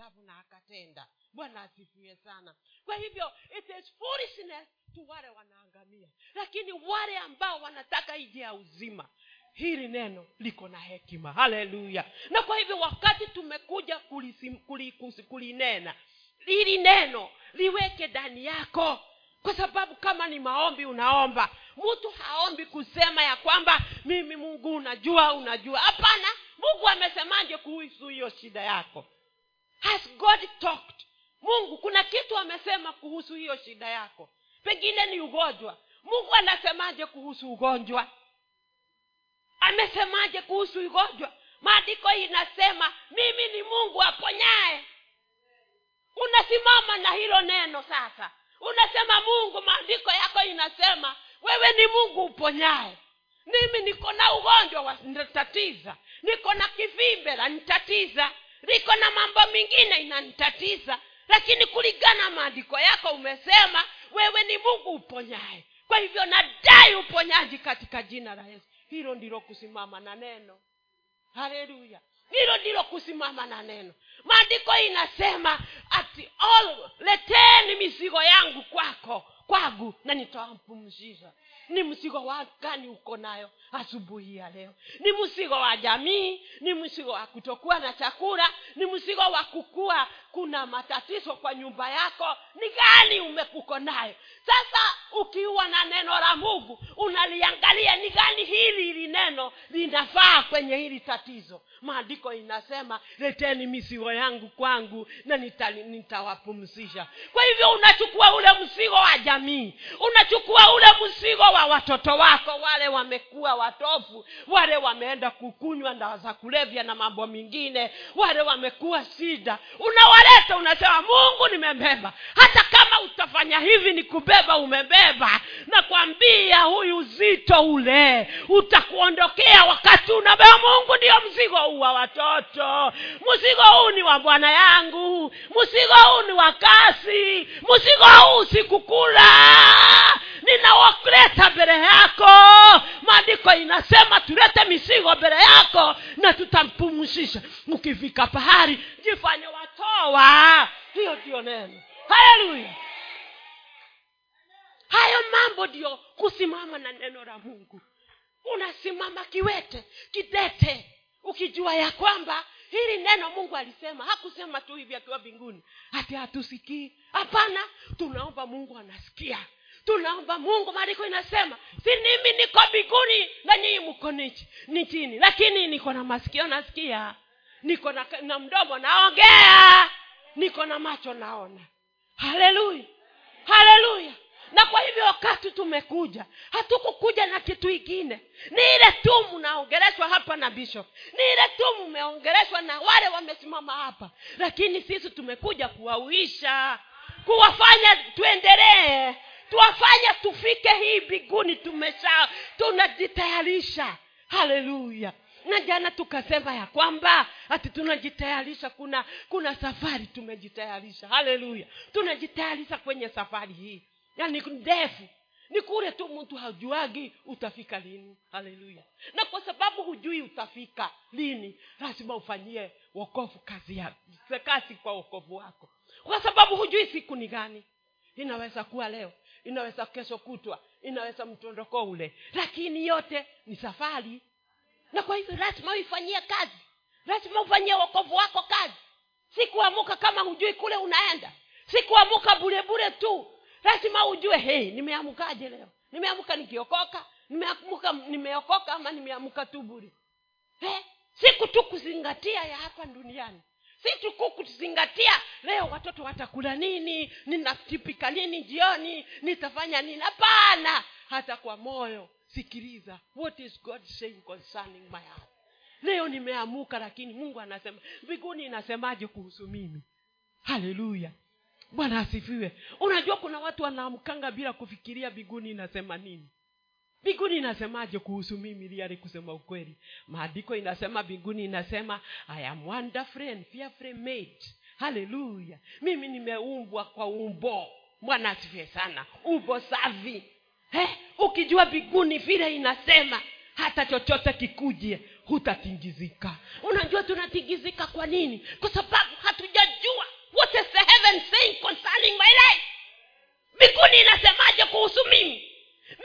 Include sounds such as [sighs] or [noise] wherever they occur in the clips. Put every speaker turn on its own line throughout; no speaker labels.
ajabu na akatenda. Bwana asifiwe sana. Kwa hivyo it is foolishness tu wale wanaangamia. Lakini wale ambao wanataka ije ya uzima hili neno liko na hekima. Haleluya na kwa hivyo wakati tumekuja kulisim, kuli, kusi- kulinena hili neno liweke ndani yako. Kwa sababu kama ni maombi unaomba mtu haombi kusema ya kwamba mimi mungu unajua unajua. Hapana mungu amesemaje kuhusu hiyo shida yako has god talked? Mungu kuna kitu amesema kuhusu hiyo shida yako. Pengine ni ugonjwa. Mungu anasemaje kuhusu ugonjwa? Amesemaje kuhusu ugonjwa? Maandiko inasema mimi ni mungu aponyaye. Unasimama na hilo neno sasa. Unasema mungu maandiko yako inasema wewe ni mungu uponyaye. Mimi niko na ugonjwa wanitatiza niko na kivimbe lanitatiza niko na mambo mingine inanitatiza lakini kulingana maandiko yako umesema wewe ni mungu uponyaye. Kwa hivyo nadai uponyaji katika jina la yesu. Hilo ndilo kusimama na neno. Haleluya. Hilo ndilo kusimama na neno. Maandiko inasema ati all leteni mizigo yangu kwako kwangu na nitawampumzisha ni msigo wa gani uko nayo asubuhi ya leo? Ni msigo wa jamii ni msigo wa kutokuwa na chakula ni msigo wa kukua kuna matatizo kwa nyumba yako ni gani umekuko nayo? Sasa ukiwa na neno la mungu unaliangalia ni gani hili hili neno linafaa kwenye hili tatizo? Maandiko inasema leteni mizigo yangu kwangu na nitawapumzisha. Nita kwa hivyo unachukua ule mzigo wa jamii unachukua ule mzigo wa watoto wako wale wamekuwa watofu wale wameenda kukunywa ndawa za kulevya na mambo mengine wale wamekuwa shida unawaleta unasema mungu nimebeba. Hata kama utafanya hivi ni kubeba umebeba. Nakwambia huyu uzito ule utakuondokea wakati unabeba. Mungu ndio mzigo huu wa watoto. Mzigo huu ni wa bwana yangu. Mzigo huu ni wa kasi mzigo huu sikukula. Ninawakuleta mbele yako. Maandiko inasema tulete mizigo mbele yako na tutampumzisha. Ukifika pahali jifanye hiyo ndio neno. Haleluya. Hayo mambo ndio kusimama na neno la mungu. Unasimama kiwete kidete ukijua ya kwamba hili neno mungu alisema. Hakusema tu hivi akiwa mbinguni. Hati hatusikii. Hapana. Tunaomba mungu anasikia. Tunaomba mungu maandiko inasema si mimi niko mbinguni na nyinyi mko nichi- ni chini. Lakini niko na masikio nasikia. Niko na, na mdomo naongea niko na macho naona. Haleluya. Haleluya. Na kwa hivyo wakati tumekuja hatukukuja na kitu ingine ni ile tu mnaongeleshwa hapa na bishop. Ni ile tu mmeongeleshwa na wale wamesimama hapa. Lakini sisi tumekuja kuwauisha kuwafanya tuendelee tuwafanya tufike hii mbinguni tumesha tunajitayarisha. Haleluya na jana tukasema ya kwamba ati tunajitayarisha kuna kuna safari tumejitayarisha. Haleluya. Tunajitayarisha kwenye safari hii. Yaani ndefu. Ni kule tu mtu hajuagi utafika lini. Haleluya. Na kwa sababu hujui utafika lini lazima ufanyie wokovu kazi ya kazi kwa wokovu wako. Kwa sababu hujui siku ni gani. Inaweza kuwa leo inaweza kesho kutwa inaweza mtondoko ule. Lakini yote ni safari na kwa hivyo lazima uifanyie kazi. Lazima ufanyie wokovu wako kazi. Si kuamuka kama hujui kule unaenda. Si kuamuka bure bure tu. Lazima ujue hey, nimeamukaje leo? Nimeamuka nikiokoka? Nimeamuka nimeokoka ama nimeamuka tu bure? Hey, siku tu kuzingatia ya hapa duniani. Si tuku kuzingatia leo watoto watakula nini? Ninatipika nini jioni? Nitafanya nini? Hapana. Hata kwa moyo sikiliza what is god saying concerning my heart? Leo nimeamuka lakini mungu anasema mbinguni inasemaje kuhusu mimi? Haleluya bwana asifiwe. Unajua kuna watu wanaamkanga bila kufikiria mbinguni inasema nini. Mbinguni inasemaje kuhusu mimi liali kusema ukweli? Maandiko inasema mbinguni inasema i am wonderfully and fearfully made haleluya mimi nimeumbwa kwa umbo. Bwana asifiwe sana. Umbo safi. Eh, ukijua biguni vile inasema hata chochote kikuje hutatingizika. Unajua tunatingizika kwa nini? Kwa sababu hatujajua what is the heaven saying concerning my life. Biguni inasemaje kuhusu mimi?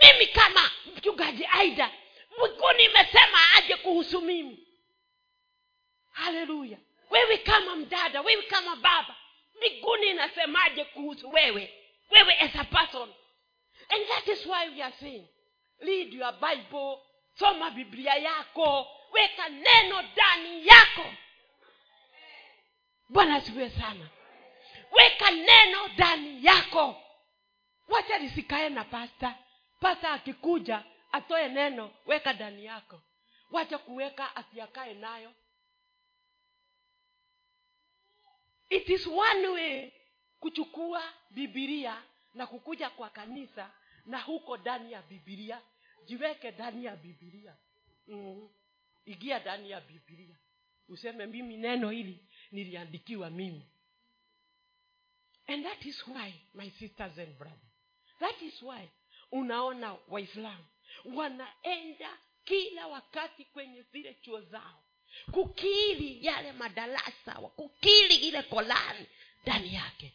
Mimi kama mchungaji aida biguni imesema aje kuhusu mimi? Haleluya. Wewe kama mdada wewe kama baba biguni inasemaje kuhusu wewe? Wewe as a person and that is why we are saying read your bible soma biblia yako weka neno ndani yako. Bwana asifiwe sana. Weka neno ndani yako. Wacha lisikae na pasta pasta akikuja atoe neno weka ndani yako. Wacha kuweka asiakae nayo. It is one way kuchukua bibilia na kukuja kwa kanisa na huko ndani ya bibilia jiweke ndani ya bibilia mm. igia ndani ya bibilia useme mimi neno hili niliandikiwa mimi. And that is why my sisters and brother that is why unaona waislamu wanaenda kila wakati kwenye zile chuo zao kukili yale madarasa kukili ile kolani ndani yake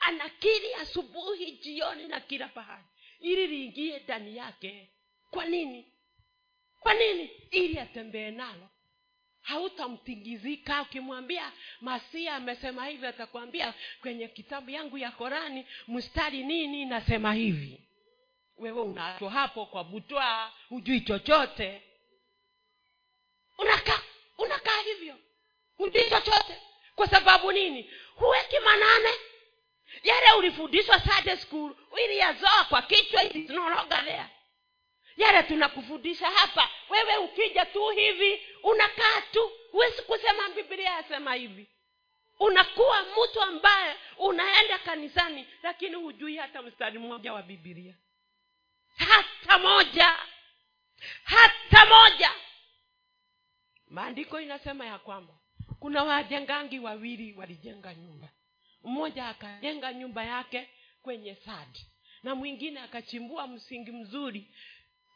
anakiri asubuhi jioni na kila pahali. Ili liingie ndani yake. Kwa nini? Kwa nini? Ili atembee nalo. Hautamtingizika. Ukimwambia masia amesema hivi atakwambia kwenye kitabu yangu ya korani mstari nini nasema hivi. Wewe unacho hapo kwa butwa hujui chochote. Unakaa unakaa hivyo. Hujui chochote. Kwa sababu nini? Huweki manane yale ulifundishwa Sunday school iliyazoa kwa kichwa it is yale tunakufundisha hapa wewe ukija tu hivi unakaa tu huwezi kusema biblia yasema hivi. Unakuwa mtu ambaye unaenda kanisani lakini hujui hata mstari mmoja wa bibilia hata moja. Hata moja. Maandiko inasema ya kwamba kuna wajengangi wawili walijenga nyumba mmoja akajenga nyumba yake kwenye sadi na mwingine akachimbua msingi mzuri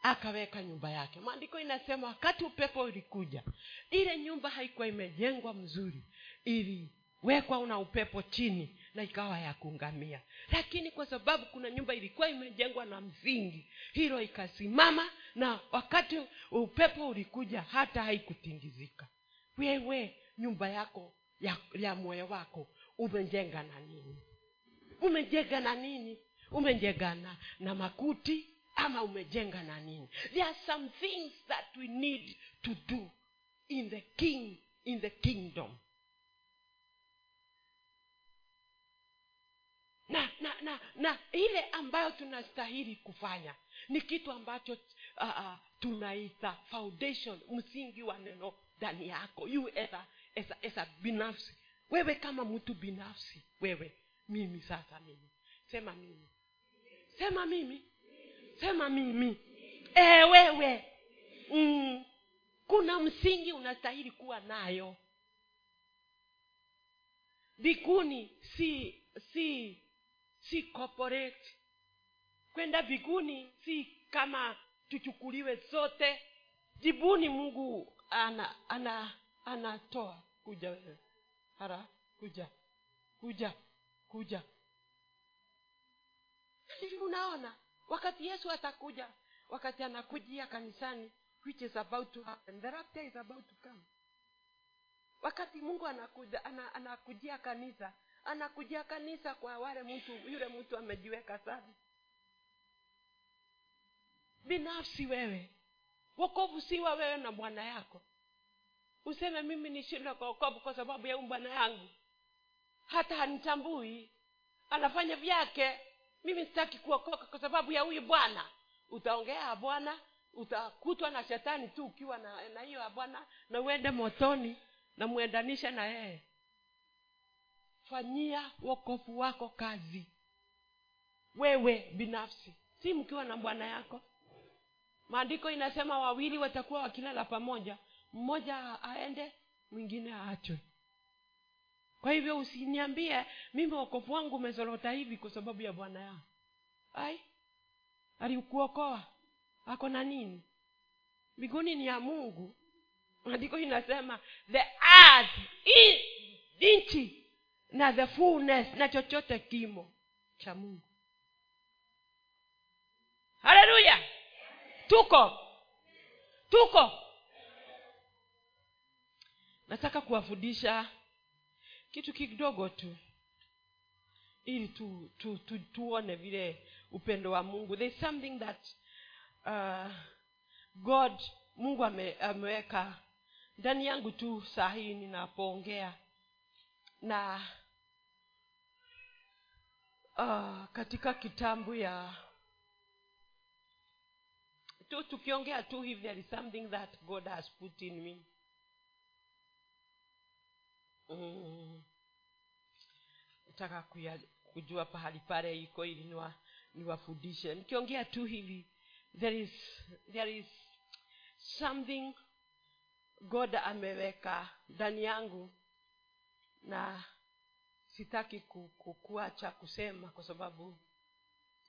akaweka nyumba yake. Maandiko inasema wakati upepo ulikuja ile nyumba haikuwa imejengwa mzuri. Iliwekwa na upepo chini na ikawa ya kuungamia lakini kwa sababu kuna nyumba ilikuwa imejengwa na msingi hilo ikasimama na wakati upepo ulikuja hata haikutingizika. Wewe nyumba yako ya, ya moyo wako umejenga na nini? Umejenga na nini? Umejenga na, na makuti ama umejenga na nini? There are some things that we need to do in the king in the kingdom. Na na na na ile ambayo tunastahili kufanya ni kitu ambacho uh, uh, tunaita foundation msingi wa neno ndani yako. You as a, as a, as a binafsi wewe kama mtu binafsi wewe mimi sasa mimi. Sema mimi. Sema mimi. Sema mimi. E, wewe. Mm, kuna msingi unastahili kuwa nayo. Biguni si si si corporate. Kwenda biguni si kama tuchukuliwe sote. Jibuni mungu ana ana anatoa kuja wewe hara kuja kuja kuja. Hivi [laughs] unaona wakati yesu atakuja wakati anakujia kanisani which is about to happen the rapture is about to come. Wakati mungu anakuja ana, anakujia kanisa anakujia kanisa kwa wale mtu yule mtu amejiweka sana. Binafsi wewe wokovu siwa wewe na bwana yako useme mimi nishinda kwa wokovu kwa sababu ya bwana yangu. Hata hanitambui. Anafanya vyake. Mimi sitaki kuokoka kwa sababu ya huyu bwana. Utaongea bwana. Utakutwa na shetani tu ukiwa na na hiyo bwana. Na uende motoni na muendanishe na yeye. Fanyia wokovu wako kazi. Wewe binafsi. Si mkiwa na bwana yako. Maandiko inasema wawili watakuwa wakilala pamoja mmoja aende mwingine aachwe. Kwa hivyo usiniambie mimi wokovu wangu umezorota hivi kwa sababu ya bwana yao ai alikuokoa ako na nini? Mbinguni ni ya mungu. Andiko inasema the nchi na the fullness na chochote kimo cha mungu. Haleluya! Tuko. Tuko nataka kuwafundisha kitu kidogo tu. Ili tu, tu, tu, tuone vile upendo wa mungu. There is something that uh, god mungu ame, ameweka ndani yangu tu saa hii ninapoongea. Na uh, katika kitambu ya tu tukiongea tu hivi there is something that god has put in me mm. nataka kuya, kujua pahali pale iko ili niwa, niwafundishe nikiongea tu hivi there is there is something god ameweka ndani yangu na sitaki ku, ku, kuacha kusema kwa sababu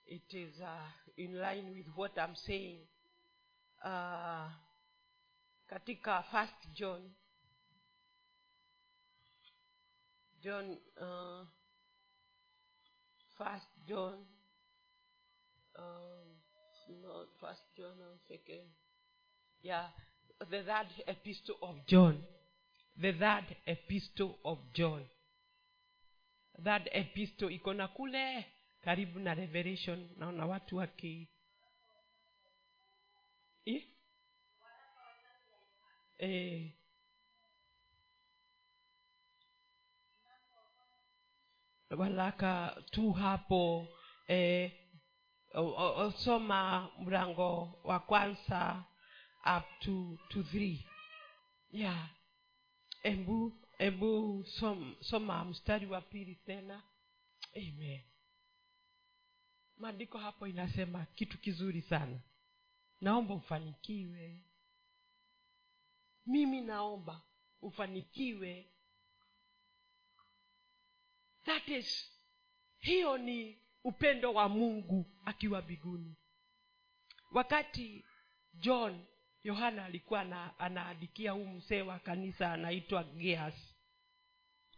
it is uh, in line with what I'm saying uh, katika first john john uh, first john um, not first john and second yeah the third epistle of john the third epistle of john Third epistle iko na kule karibu na revelation naona watu waki eh? Eh. Walaka tu hapo eh, soma mlango wa kwanza up to, to three. Yeah. Embu embu som, soma mstari wa pili tena. Amen. Maandiko hapo inasema kitu kizuri sana. Naomba ufanikiwe. Mimi naomba ufanikiwe that is hiyo ni upendo wa mungu akiwa biguni wakati john yohana alikuwa ana, anaandikia huu msee wa kanisa anaitwa geas.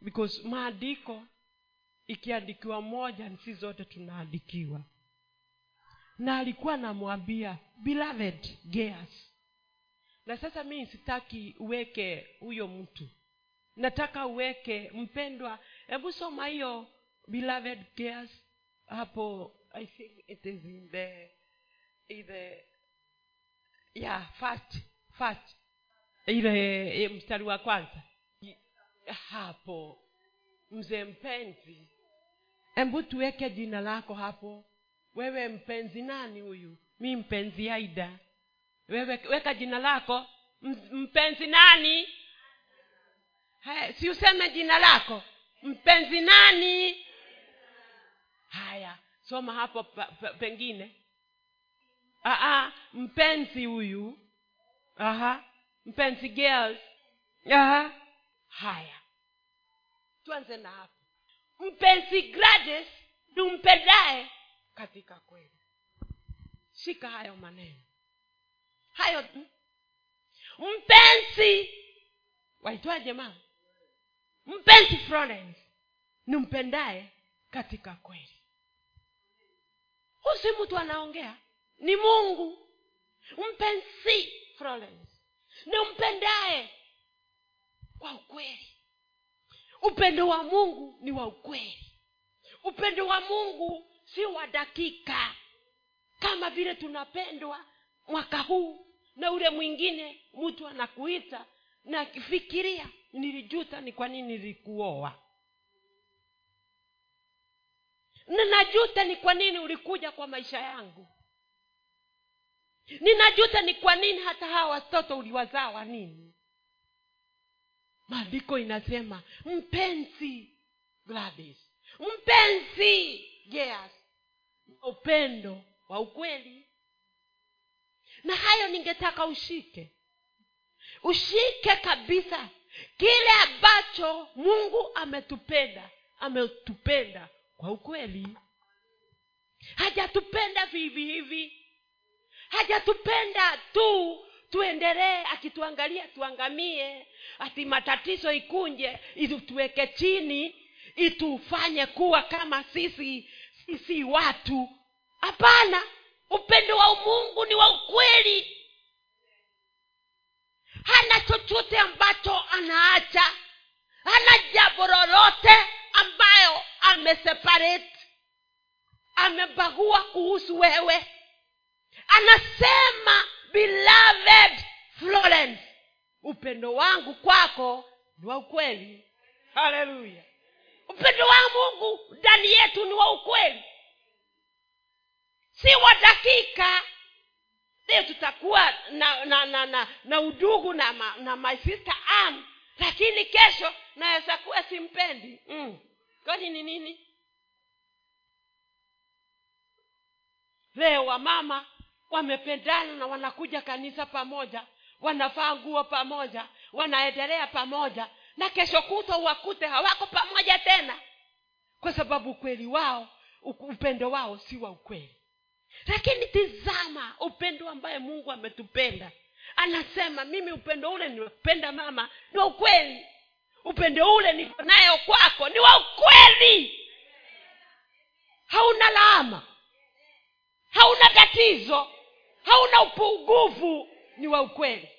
Because maandiko ikiandikiwa moja nsi zote tunaandikiwa. Na alikuwa anamwambia beloved geas. Na sasa mii sitaki uweke huyo mtu nataka uweke mpendwa hebu soma hiyo beloved geas hapo i think it is in the, in the yeah first first ile eh, mstari wa kwanza. Hapo mzee mpenzi hebu tuweke jina lako hapo. Wewe mpenzi nani huyu? Mi mpenzi aida. Wewe weka jina lako. Mpenzi nani haya si useme jina lako. Mpenzi nani? Haya soma hapo pa, pa, pengine. Aa, mpenzi huyu. Aha mpenzi girls. Aha haya. Tuanze na hapo. Mpenzi grades ni katika kweli. Shika hayo maneno. Hayo mpenzi waitwaje mama mpenzi Florence ni mpendaye katika kweli. Husi mtu anaongea ni mungu. Mpenzi Florence ni umpendaye kwa ukweli. Upendo wa mungu ni wa ukweli. Upendo wa mungu si wa dakika kama vile tunapendwa mwaka huu na ule mwingine mtu anakuita na akifikiria nilijuta ni kwa nini nilikuoa. Ninajuta ni kwa nini ulikuja kwa maisha yangu. Ninajuta ni kwa nini hata hawa watoto uliwazaa wa nini. Maandiko inasema mpenzi Gladys mpenzi Geas upendo wa ukweli. Na hayo ningetaka ushike. Ushike kabisa kile ambacho mungu ametupenda ametupenda kwa ukweli. Hajatupenda vivi hivi. Hajatupenda tu tuendelee akituangalia tuangamie ati matatizo ikunje ituweke chini itufanye kuwa kama sisi sisi watu. Hapana. Upendo wa mungu ni wa ukweli hana chochote ambacho anaacha. Hana jambo lolote ambayo ameseparate. Amebagua kuhusu wewe. Anasema beloved florence upendo wangu kwako ni wa ukweli. Haleluya upendo wa mungu ndani yetu ni wa ukweli. Si wa dakika leo tutakuwa na na na na, na udugu na, ma, na my sister am lakini kesho naweza kuwa simpendi. Mm. kwani ni nini? Leo wamama wamependana na wanakuja kanisa pamoja wanavaa nguo pamoja wanaendelea pamoja na kesho kutwa wakute hawako pamoja tena. Kwa sababu ukweli wao upendo wao si wa ukweli lakini tizama upendo ambaye mungu ametupenda. Anasema mimi upendo ule niwapenda mama ni wa ukweli. Upendo ule niko nayo kwako ni wa ukweli. Hauna laama. Hauna tatizo. Hauna upungufu. Ni wa ukweli.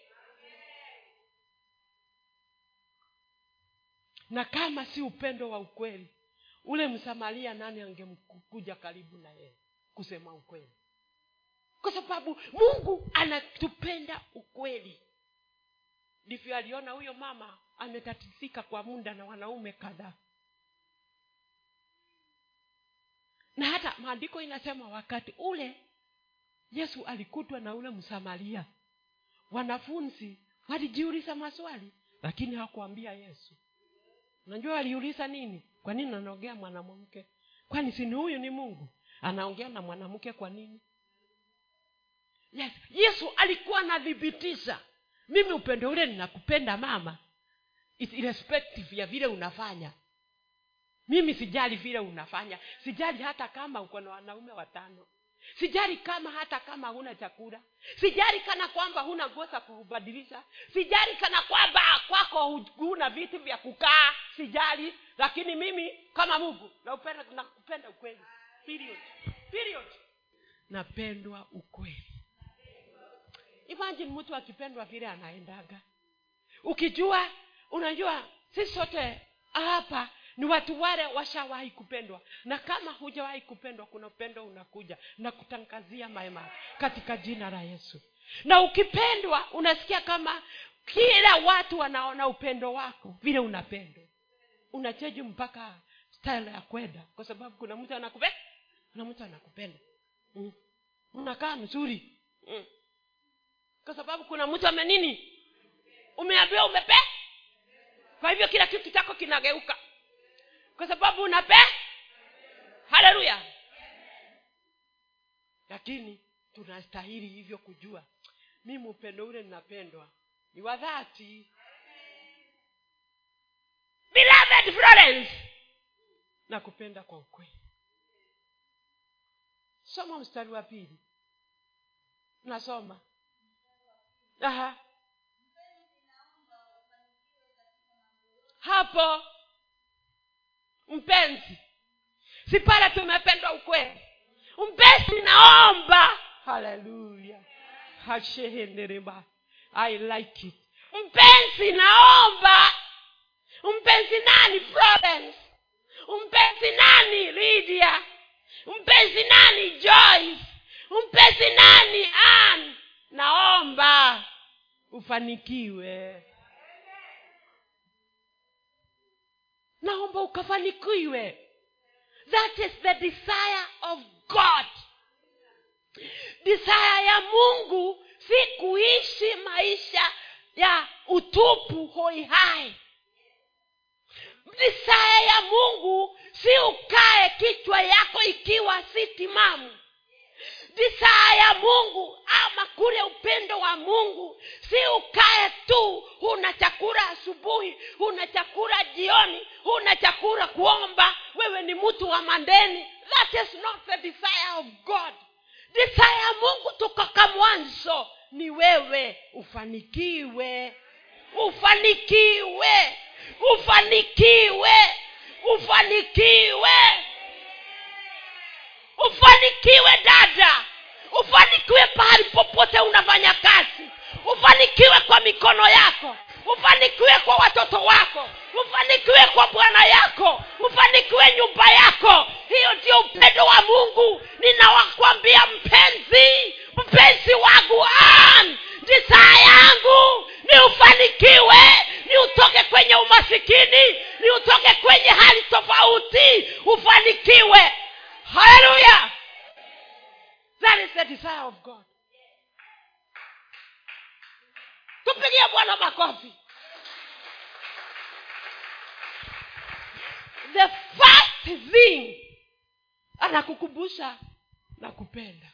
Na kama si upendo wa ukweli ule msamaria nani angekuja karibu na yeye kusema ukweli. Kwa sababu mungu anatupenda ukweli. Ndivyo aliona huyo mama ametatisika kwa muda na wanaume kadhaa. Na hata maandiko inasema wakati ule yesu alikutwa na ule msamaria. Wanafunzi walijiuliza maswali lakini hawakuambia yesu. Unajua waliuliza nini? Kwa nini anaongea mwanamke? Kwani sini huyu ni mungu anaongea na mwanamke kwa nini? Yes yesu alikuwa anathibitisha mimi upendo ule ninakupenda mama. It's irrespective ya vile unafanya. Mimi sijali vile unafanya. Sijali hata kama uko na wanaume watano. Sijali kama hata kama huna chakula. Sijali kana kwamba huna nguo za kubadilisha sijali kana kwamba kwako huna vitu vya kukaa. Sijali. Lakini mimi kama mungu nakupenda nakupenda ukweli period. Period. Napendwa ukweli. Imagine mtu akipendwa vile anaendaga. Ukijua unajua sisi sote hapa ni watu wale washawahi kupendwa. Na kama hujawahi kupendwa kuna upendo unakuja na kutangazia mema katika jina la yesu. Na ukipendwa unasikia kama kila watu wanaona upendo wako vile unapendwa. Unacheji mpaka style ya kwenda. Kwa sababu kuna mtu anakupenda kuna mtu anakupenda? Mm. unakaa mzuri. Mm. kwa sababu kuna mtu amenini umeambiwa umepe? Kwa hivyo kila kitu chako kinageuka. Kwa sababu unape? Haleluya. Lakini tunastahili hivyo kujua. Mimi upendo ule ninapendwa ni wa dhati. Beloved florence na kupenda kwa ukweli soma mstari wa pili. Nasoma. Aha. hapo. Mpenzi. Si pale tumependwa ukweli. Mpenzi naomba. Haleluya. Hashehendereba. I like it. Mpenzi naomba. Mpenzi nani florence? Mpenzi nani lydia mpenzi nani joyce? Mpenzi nani an naomba ufanikiwe. Naomba ukafanikiwe. That is the desire of god. Desire ya mungu si kuishi maisha ya utupu hoihai desire ya mungu si ukae kichwa yako ikiwa si timamu. Disaa ya mungu ama kule upendo wa mungu si ukae tu huna chakula asubuhi huna chakula jioni huna chakula kuomba wewe ni mtu wa mandeni. That is not the desire of god. Desire ya mungu tukoka mwanzo ni wewe ufanikiwe. Ufanikiwe ufanikiwe. Ufanikiwe. Ufanikiwe dada. Ufanikiwe pahali popote unafanya kazi. Ufanikiwe kwa mikono yako. Ufanikiwe kwa watoto wako. Ufanikiwe kwa bwana yako. Ufanikiwe nyumba yako. Hiyo ndio upendo wa mungu. Ninawakwambia mpenzi mpenzi wangu an ndisaa yangu ni ufanikiwe ni utoke kwenye umasikini ni utoke kwenye hali tofauti ufanikiwe. Haleluya! That is the desire of god. Tupigie bwana makofi. The first thing anakukumbusha na kupenda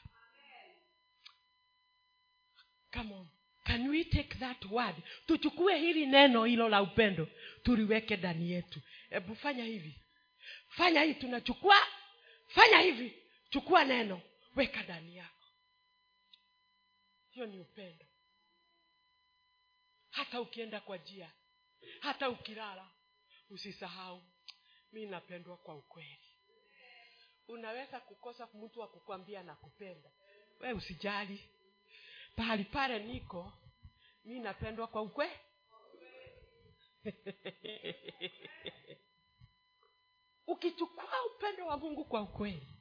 come on. Can we take that word? Tuchukue hili neno hilo la upendo. Tuliweke ndani yetu. Hebu fanya hivi. Fanya hivi tunachukua. Fanya hivi. Chukua neno. Weka ndani yako. Hiyo ni upendo. Hata ukienda kwa njia hata ukilala usisahau. Mi napendwa kwa ukweli. Unaweza kukosa mtu wa kukwambia nakupenda. We usijali pahali pale niko mi napendwa kwa ukwe. [laughs] Ukichukua upendo wa mungu kwa ukweli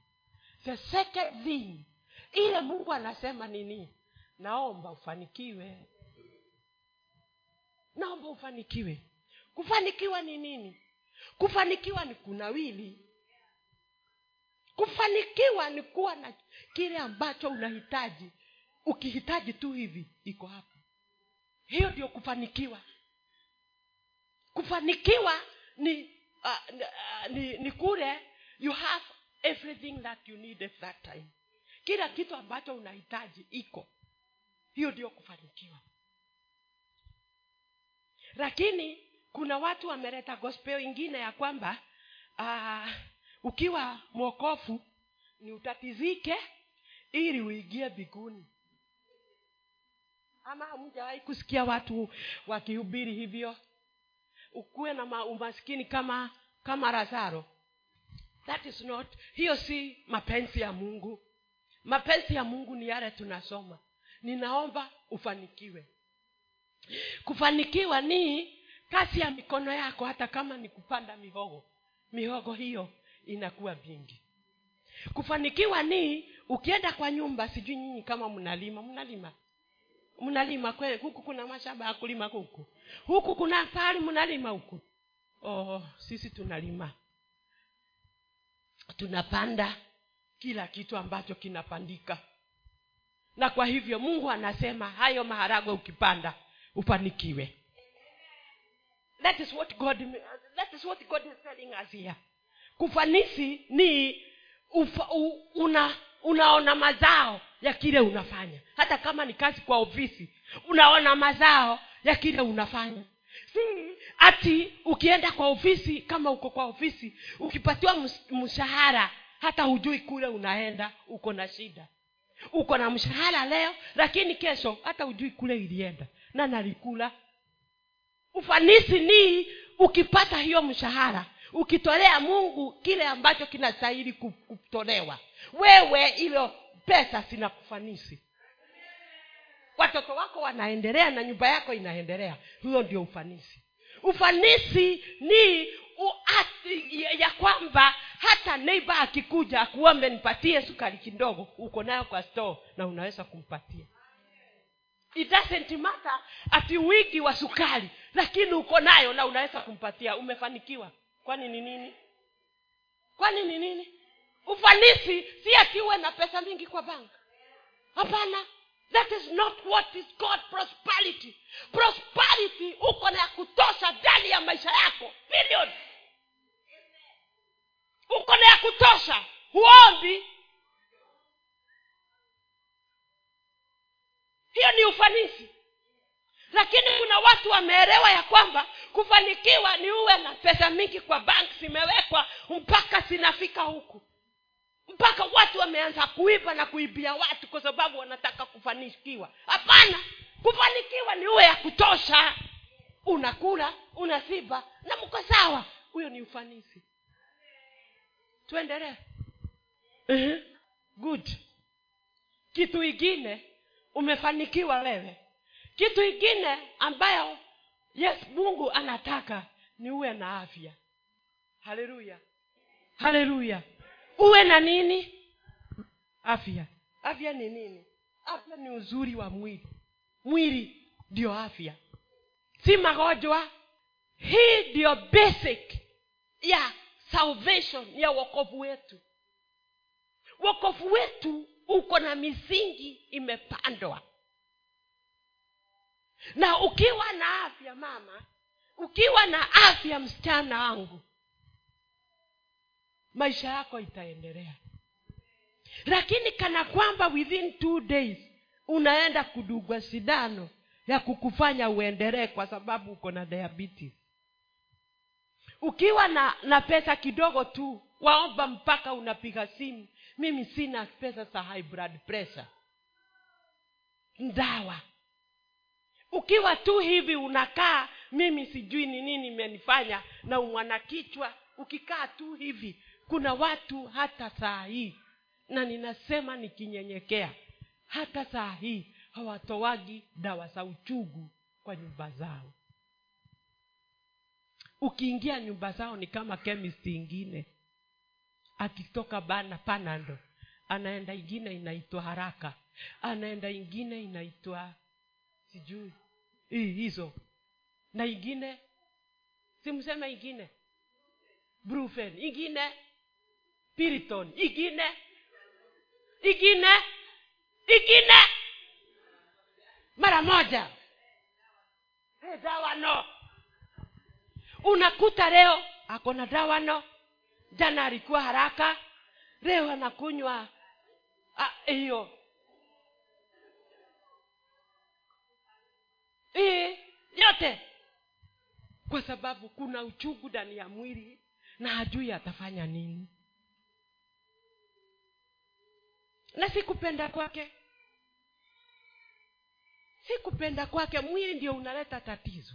the second thing ile mungu anasema nini? Naomba ufanikiwe. Naomba ufanikiwe. Kufanikiwa ni nini? Kufanikiwa ni kunawili. Kufanikiwa ni kuwa na kile ambacho unahitaji ukihitaji tu hivi iko hapa. Hiyo ndio kufanikiwa. Kufanikiwa ni uh, ni, ni kule you have everything that you need at that time. Kila kitu ambacho unahitaji iko. Hiyo ndio kufanikiwa. Lakini kuna watu wameleta gospel ingine ya kwamba uh, ukiwa mwokofu ni utatizike ili uingie biguni ama hamjawahi kusikia watu wakihubiri hivyo? Ukuwe na ma- umaskini kama kama razaro that is not hiyo si mapenzi ya mungu. Mapenzi ya mungu ni yale tunasoma. Ninaomba ufanikiwe. Kufanikiwa ni kazi ya mikono yako hata kama ni kupanda mihogo. Mihogo hiyo inakuwa mingi kufanikiwa ni ukienda kwa nyumba sijui nyinyi kama mnalima mnalima mnalima kwe huku kuna mashamba ya kulima huku? Huku kuna pahali mnalima huku? Oh, sisi tunalima. Tunapanda kila kitu ambacho kinapandika. Na kwa hivyo mungu anasema hayo maharagwe ukipanda ufanikiwe. That is what god that is what god is telling us here. Kufanisi ni ufa, u, una unaona mazao ya kile unafanya. Hata kama ni kazi kwa ofisi unaona mazao ya kile unafanya. Si ati ukienda kwa ofisi kama uko kwa ofisi ukipatiwa mshahara hata hujui kule unaenda uko na shida. Uko na mshahara leo lakini kesho hata hujui kule ilienda na nalikula. Ufanisi ni ukipata hiyo mshahara ukitolea mungu kile ambacho kinastahili kutolewa. Wewe ilo pesa zina kufanisi. Watoto wako wanaendelea na nyumba yako inaendelea. Huyo ndio ufanisi. Ufanisi ni uati, ya, kwamba hata neiba akikuja akuombe nipatie sukari kidogo uko nayo kwa store na unaweza kumpatia. It ati wingi wa sukari lakini uko nayo na unaweza kumpatia. Umefanikiwa kwani ni nini? Kwani ni nini? Ufanisi si akiwe na pesa mingi kwa bank. Hapana. That is not what is called prosperity. Prosperity uko na ya kutosha ndani ya maisha yako. Period uko na ya kutosha. Huombi. Hiyo ni ufanisi. Lakini kuna watu wameelewa ya kwamba kufanikiwa ni uwe na pesa mingi kwa bank zimewekwa mpaka zinafika huku. Mpaka watu wameanza kuiba na kuibia watu kwa sababu wanataka kufanikiwa. Hapana kufanikiwa ni uwe ya kutosha. Unakula unasiba na mko sawa. Huyo ni ufanisi. Tuendelee. Good. Kitu ingine umefanikiwa wewe. Kitu ingine ambayo yes mungu anataka ni uwe na afya. Haleluya. Haleluya. Uwe na nini? Afya. Afya ni nini? Afya ni uzuri wa mwili. Mwili ndio afya. Si magonjwa. Hii ndio basic ya salvation ya wokovu wetu. Wokovu wetu uko na misingi imepandwa na ukiwa na afya mama ukiwa na afya msichana wangu maisha yako itaendelea. Lakini kana kwamba within two days unaenda kudugwa sindano ya kukufanya uendelee kwa sababu uko na diabetes. Ukiwa na na pesa kidogo tu waomba mpaka unapiga simu mimi sina pesa za high blood pressure. Ndawa ukiwa tu hivi unakaa mimi sijui ni nini imenifanya na umwanakichwa ukikaa tu hivi kuna watu hata saa hii na ninasema nikinyenyekea hata saa hii hawatoagi dawa za uchugu kwa nyumba zao. Ukiingia nyumba zao ni kama chemist ingine. Akitoka bana panando anaenda ingine inaitwa haraka anaenda ingine inaitwa sijui hizo. Na ingine simseme ingine? Brufen ingine. Piriton ingine. Ingine ingine. Mara moja. Hey, dawa unakuta leo ako na dawa no. Jana alikuwa haraka. Leo anakunywa hiyo hii yote kwa sababu kuna uchungu ndani ya mwili na hajui atafanya nini. Na sikupenda kwake. Sikupenda kwake mwili ndio unaleta tatizo.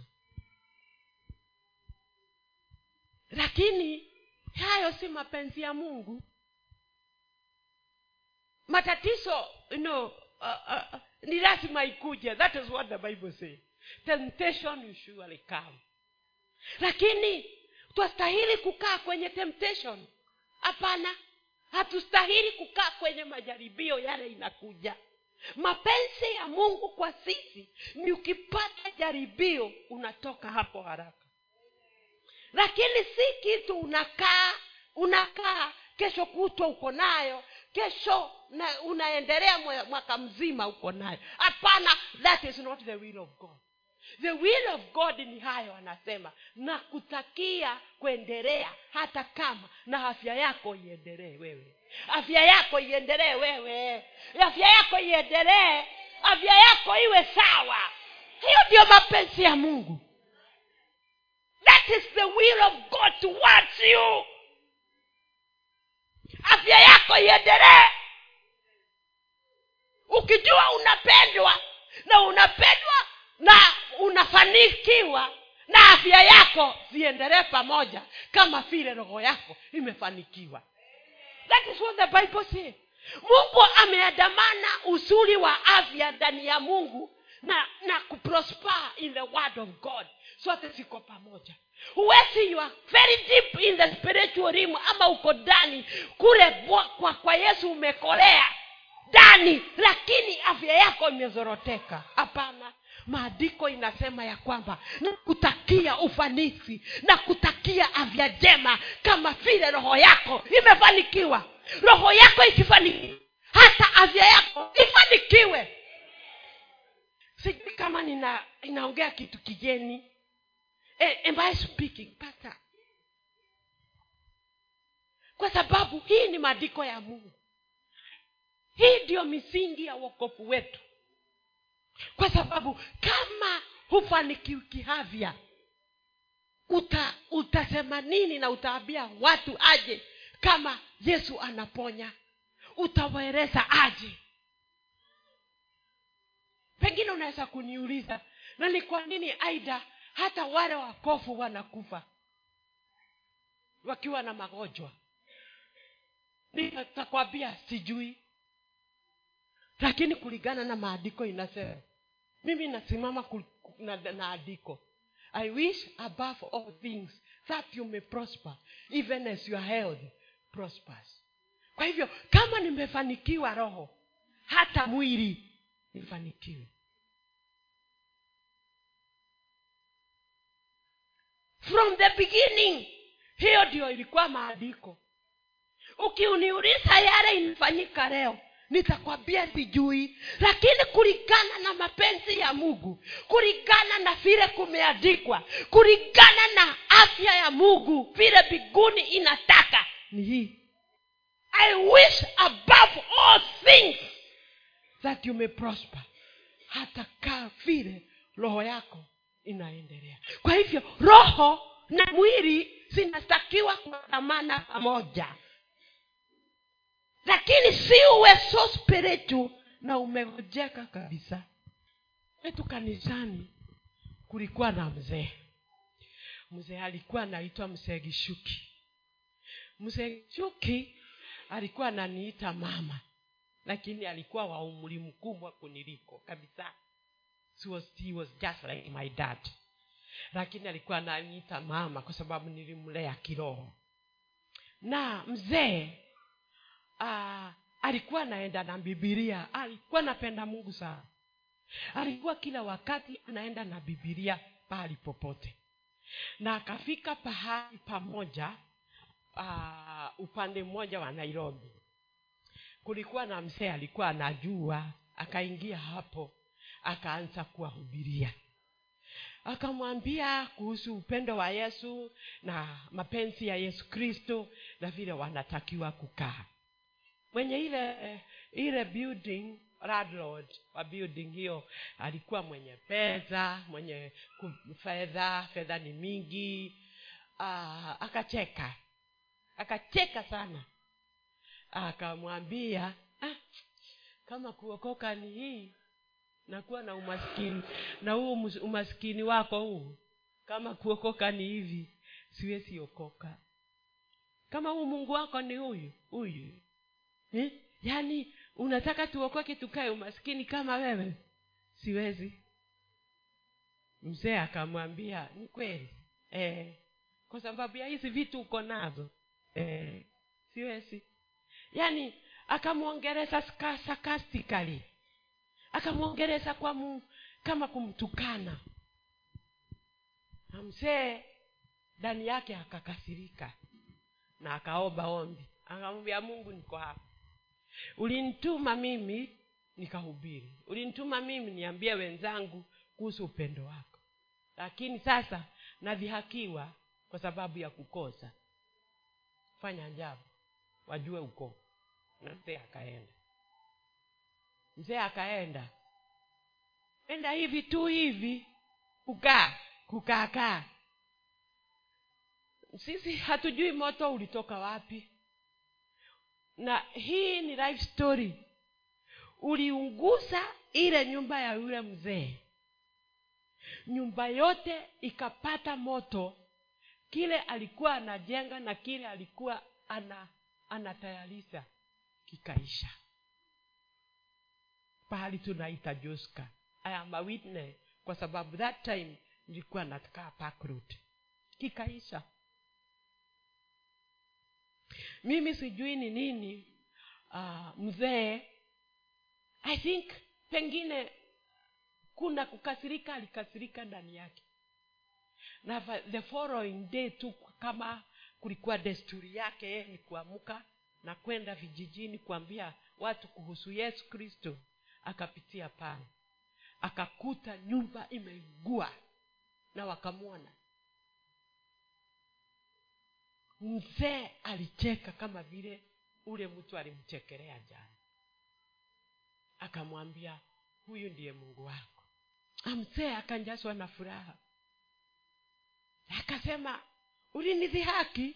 Lakini hayo si mapenzi ya mungu. Matatizo you know, uh, uh, ni lazima ikuje. That is what the bible says temptation usually come. Lakini twastahili kukaa kwenye temptation? Hapana. Hatustahili kukaa kwenye majaribio yale inakuja. Mapenzi ya mungu kwa sisi ni ukipata jaribio unatoka hapo haraka. Lakini si kitu unakaa unakaa kesho kutwa uko nayo kesho na unaendelea mwaka mzima uko nayo. Hapana. That is not the will of god the will of god ni hayo anasema na kutakia kuendelea hata kama na afya yako iendelee wewe. Afya yako iendelee wewe. Afya yako iendelee. Afya yako iwe sawa. Hiyo ndio mapenzi ya mungu. That is the will of god towards you. Afya yako iendelee. Ukijua unapendwa na unapendwa na unafanikiwa na afya yako ziendelee pamoja kama vile roho yako imefanikiwa. That is what the bible say mungu ameandamana uzuri wa afya ndani ya mungu na na kuprosper in the word of god. Sote ziko pamoja. Huwezi you very deep in the spiritual realm ama uko ndani. Kule kwa, kwa yesu umekolea ndani lakini afya yako imezoroteka. Hapana maandiko inasema ya kwamba nakutakia ufanisi na kutakia afya njema kama vile roho yako imefanikiwa. Roho yako ikifanikiwa hata afya yako ifanikiwe. Sijui kama nina inaongea kitu kigeni. Eh, kwa sababu hii ni maandiko ya mungu hii ndiyo misingi ya uokofu wetu. Kwa sababu kama hufanikiwi kihavya uta utasema nini na utaambia watu aje kama yesu anaponya? Utawaeleza aje? Pengine unaweza kuniuliza na ni kwa nini aida hata wale wakofu wanakufa wakiwa na magonjwa? Nitakwambia sijui lakini kulingana na maandiko inasema mimi nasimama ku- na, na i wish above all things that you may prosper even as your health prospers. Kwa hivyo kama nimefanikiwa roho hata mwili nifanikiwe. From the beginning hiyo ndio ilikuwa maandiko. Ukiuniuliza yale inafanyika leo nitakwambia sijui. Lakini kulingana na mapenzi ya mungu kulingana na vile kumeandikwa kulingana na afya ya mungu vile biguni inataka ni hii. I wish above all things that you may prosper hata kaa vile roho yako inaendelea. Kwa hivyo roho na mwili zinatakiwa kuandamana pamoja lakini si uwe so spiritu na umegojeka kabisa. Wetu kanisani kulikuwa na mzee. Mzee alikuwa anaitwa mzee gishuki. Mzee gishuki alikuwa ananiita mama lakini alikuwa wa umri mkubwa kuniliko kabisa. He was, he was just like my dad. Lakini alikuwa ananiita mama kwa sababu nilimlea kiroho. Na mzee uh, alikuwa anaenda na bibilia. Alikuwa anapenda mungu sana. Alikuwa kila wakati anaenda na bibilia pahali popote. Na akafika pahali pamoja uh, upande mmoja wa nairobi. Kulikuwa na msee alikuwa anajua. Akaingia hapo akaanza kuwahubiria. Akamwambia kuhusu upendo wa yesu na mapenzi ya yesu kristo na vile wanatakiwa kukaa mwenye ile ile building landlord wa building hiyo alikuwa mwenye pesa mwenye fedha fedha ni mingi. Uh, akacheka. Akacheka sana. Akamwambia ah, kama kuokoka ni hii nakuwa na umaskini na huu umaskini wako huu kama kuokoka ni hivi siwezi kama huu mungu wako ni huyu huyu eh? yaani unataka tuokoke tukae umaskini kama wewe? Siwezi. Mzee akamwambia ni kweli. Eh, kwa sababu ya hizi vitu uko nazo. Eh, siwezi. Yaani akamwongereza sakastikali akamwongereza kwa mu, kama kumtukana. Na mzee ndani yake akakasirika. Na akaomba ombi. Akamwambia mungu niko hapa ulinituma mimi nikahubiri. Ulinituma mimi niambie wenzangu kuhusu upendo wako. Lakini sasa nadhihakiwa kwa sababu ya kukosa. Fanya ajabu. Wajue uko. Na mzee akaenda. Mzee akaenda. Enda hivi tu hivi. Kukaa kukaakaa sisi hatujui moto ulitoka wapi na hii ni life story. Uliunguza ile nyumba ya yule mzee. Nyumba yote ikapata moto. Kile alikuwa anajenga na kile alikuwa ana anatayarisha kikaisha. Pahali tunaita joska. I kwa sababu that time nilikuwa nakaa park kikaisha mimi sijui ni nini uh, mzee. I think pengine kuna kukasirika alikasirika ndani yake. Na the following day tu kama kulikuwa desturi yake ni kuamka na kwenda vijijini kuambia watu kuhusu yesu kristo akapitia pale. Akakuta nyumba imeugua na wakamwona mzee alicheka kama vile ule mtu alimchekelea jana. Akamwambia huyu ndiye mungu wako. Ah, mzee akanjazwa na furaha. Akasema ulinidhihaki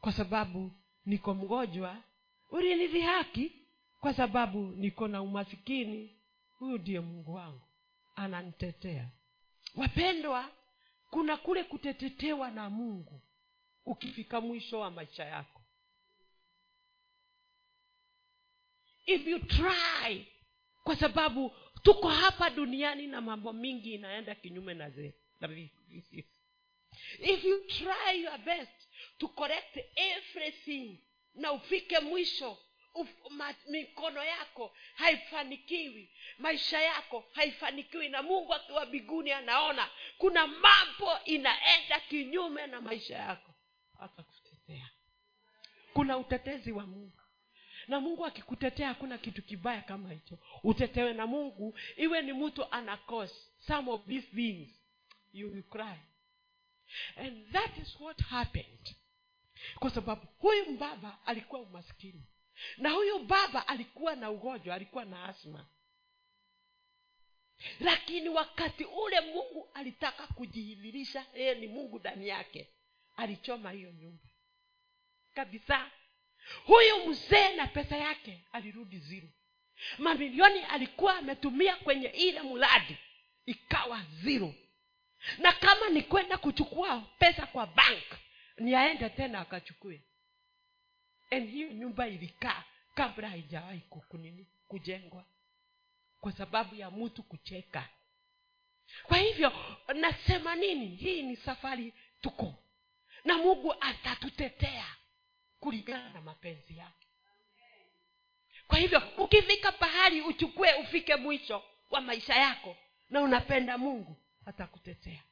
kwa sababu niko mgonjwa. Ulinidhihaki kwa sababu niko na umasikini. Huyu ndiye mungu wangu. Ananitetea. Wapendwa kuna kule kutetetewa na mungu ukifika mwisho wa maisha yako. If you try kwa sababu tuko hapa duniani na mambo mingi inaenda kinyume na ze- na if you try your best to correct everything na ufike mwisho uf, ma, mikono yako haifanikiwi maisha yako haifanikiwi na mungu akiwa biguni anaona kuna mambo inaenda kinyume na maisha yako atakutetea kuna utetezi wa mungu. Na mungu akikutetea hakuna kitu kibaya kama hicho. Utetewe na mungu iwe ni mtu ana cause some of these things you will cry. And that is what happened. Kwa sababu huyu mbaba alikuwa umaskini. Na huyu baba alikuwa na ugonjwa alikuwa na asma lakini wakati ule mungu alitaka kujihidhirisha yeye ni mungu ndani yake alichoma hiyo nyumba. Kabisa. Huyu mzee na pesa yake alirudi ziro mamilioni alikuwa ametumia kwenye ile mradi ikawa ziro na kama ni kwenda kuchukua pesa kwa bank ni aende tena akachukue. And hiyo nyumba ilikaa kabla haijawahi kukunini kujengwa. Kwa sababu ya mtu kucheka. Kwa hivyo nasema nini? Hii ni safari tuko na mungu atatutetea kulingana na mapenzi yake. Kwa hivyo ukifika pahali uchukue ufike mwisho wa maisha yako na unapenda mungu atakutetea.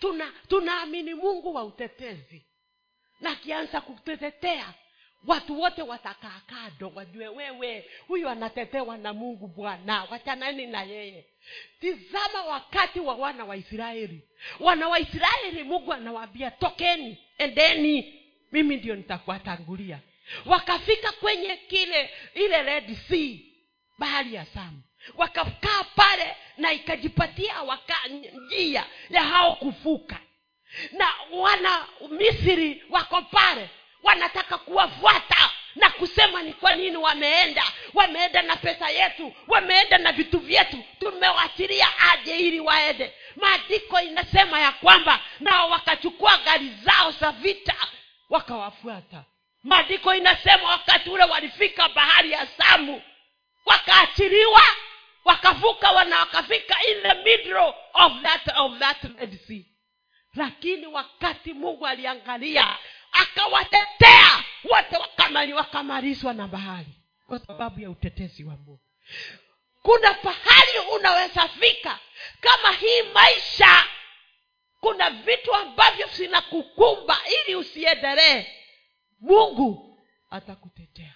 Tuna tunaamini mungu wa utetezi. Na akianza kutetetea watu wote watakaa kado wajue wewe huyu anatetewa na mungu bwana wachanani na yeye. Tizama wakati wa wana wa israeli. Wana wa israeli mungu anawaambia tokeni endeni mimi ndio nitakuwatangulia. Wakafika kwenye kile ile red sea bahari ya samu wakakaa pale na ikajipatia waka njia ya hao kuvuka. Na wana misri wako pale wanataka kuwafuata na kusema ni kwa nini wameenda. Wameenda na pesa yetu wameenda na vitu vyetu. Tumewachilia aje ili waende. Maandiko inasema ya kwamba nao wakachukua gari zao za vita wakawafuata. Maandiko inasema wakati ule walifika bahari ya samu wakaachiliwa wakavuka wana wakafika in the middle of that, of that lakini wakati mungu aliangalia akawatetea. Wote wakamali wakamalizwa na bahari kwa sababu ya utetezi wa mungu. Kuna pahali unaweza fika kama hii maisha. Kuna vitu ambavyo vinakukumba ili usiendelee. Mungu atakutetea.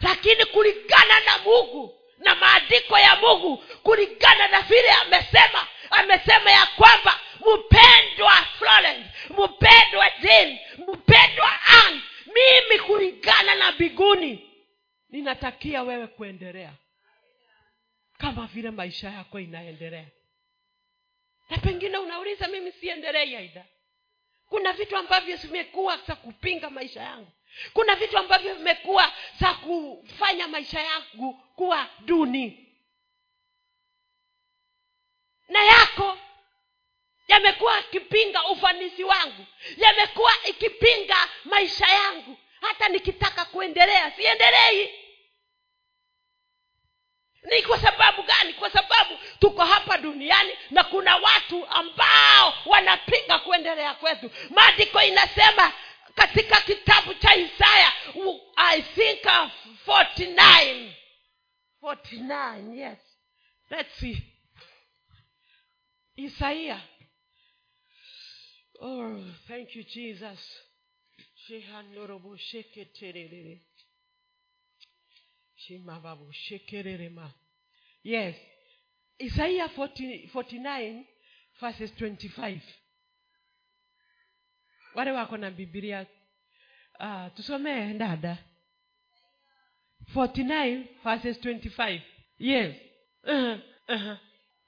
Lakini kulingana na mungu na maandiko ya mungu kulingana na vile amesema amesema ya kwamba mpendwa florence mpendwa jane mpendwa an mimi kulingana na biguni ninatakia wewe kuendelea kama vile maisha yako inaendelea. Na pengine unauliza mimi siendelei aida kuna vitu ambavyo vimekuwa za kupinga maisha yangu. Kuna vitu ambavyo vimekuwa za kufanya maisha yangu kuwa duni. Na yako yamekuwa ikipinga ufanisi wangu yamekuwa ikipinga maisha yangu. Hata nikitaka kuendelea siendelei. Ni kwa sababu gani? Kwa sababu tuko hapa duniani na kuna watu ambao wanapinga kuendelea kwetu. Maandiko inasema katika kitabu cha isaya i think of 49 49 yes. Let's see. Isaiah oh. Thank you jesus. Yes. Isaiah 40, 49 verses 25 wale wako na bibilia uh, tusomee dada. 49 verses 25 yes. Uh-huh. Uh-huh.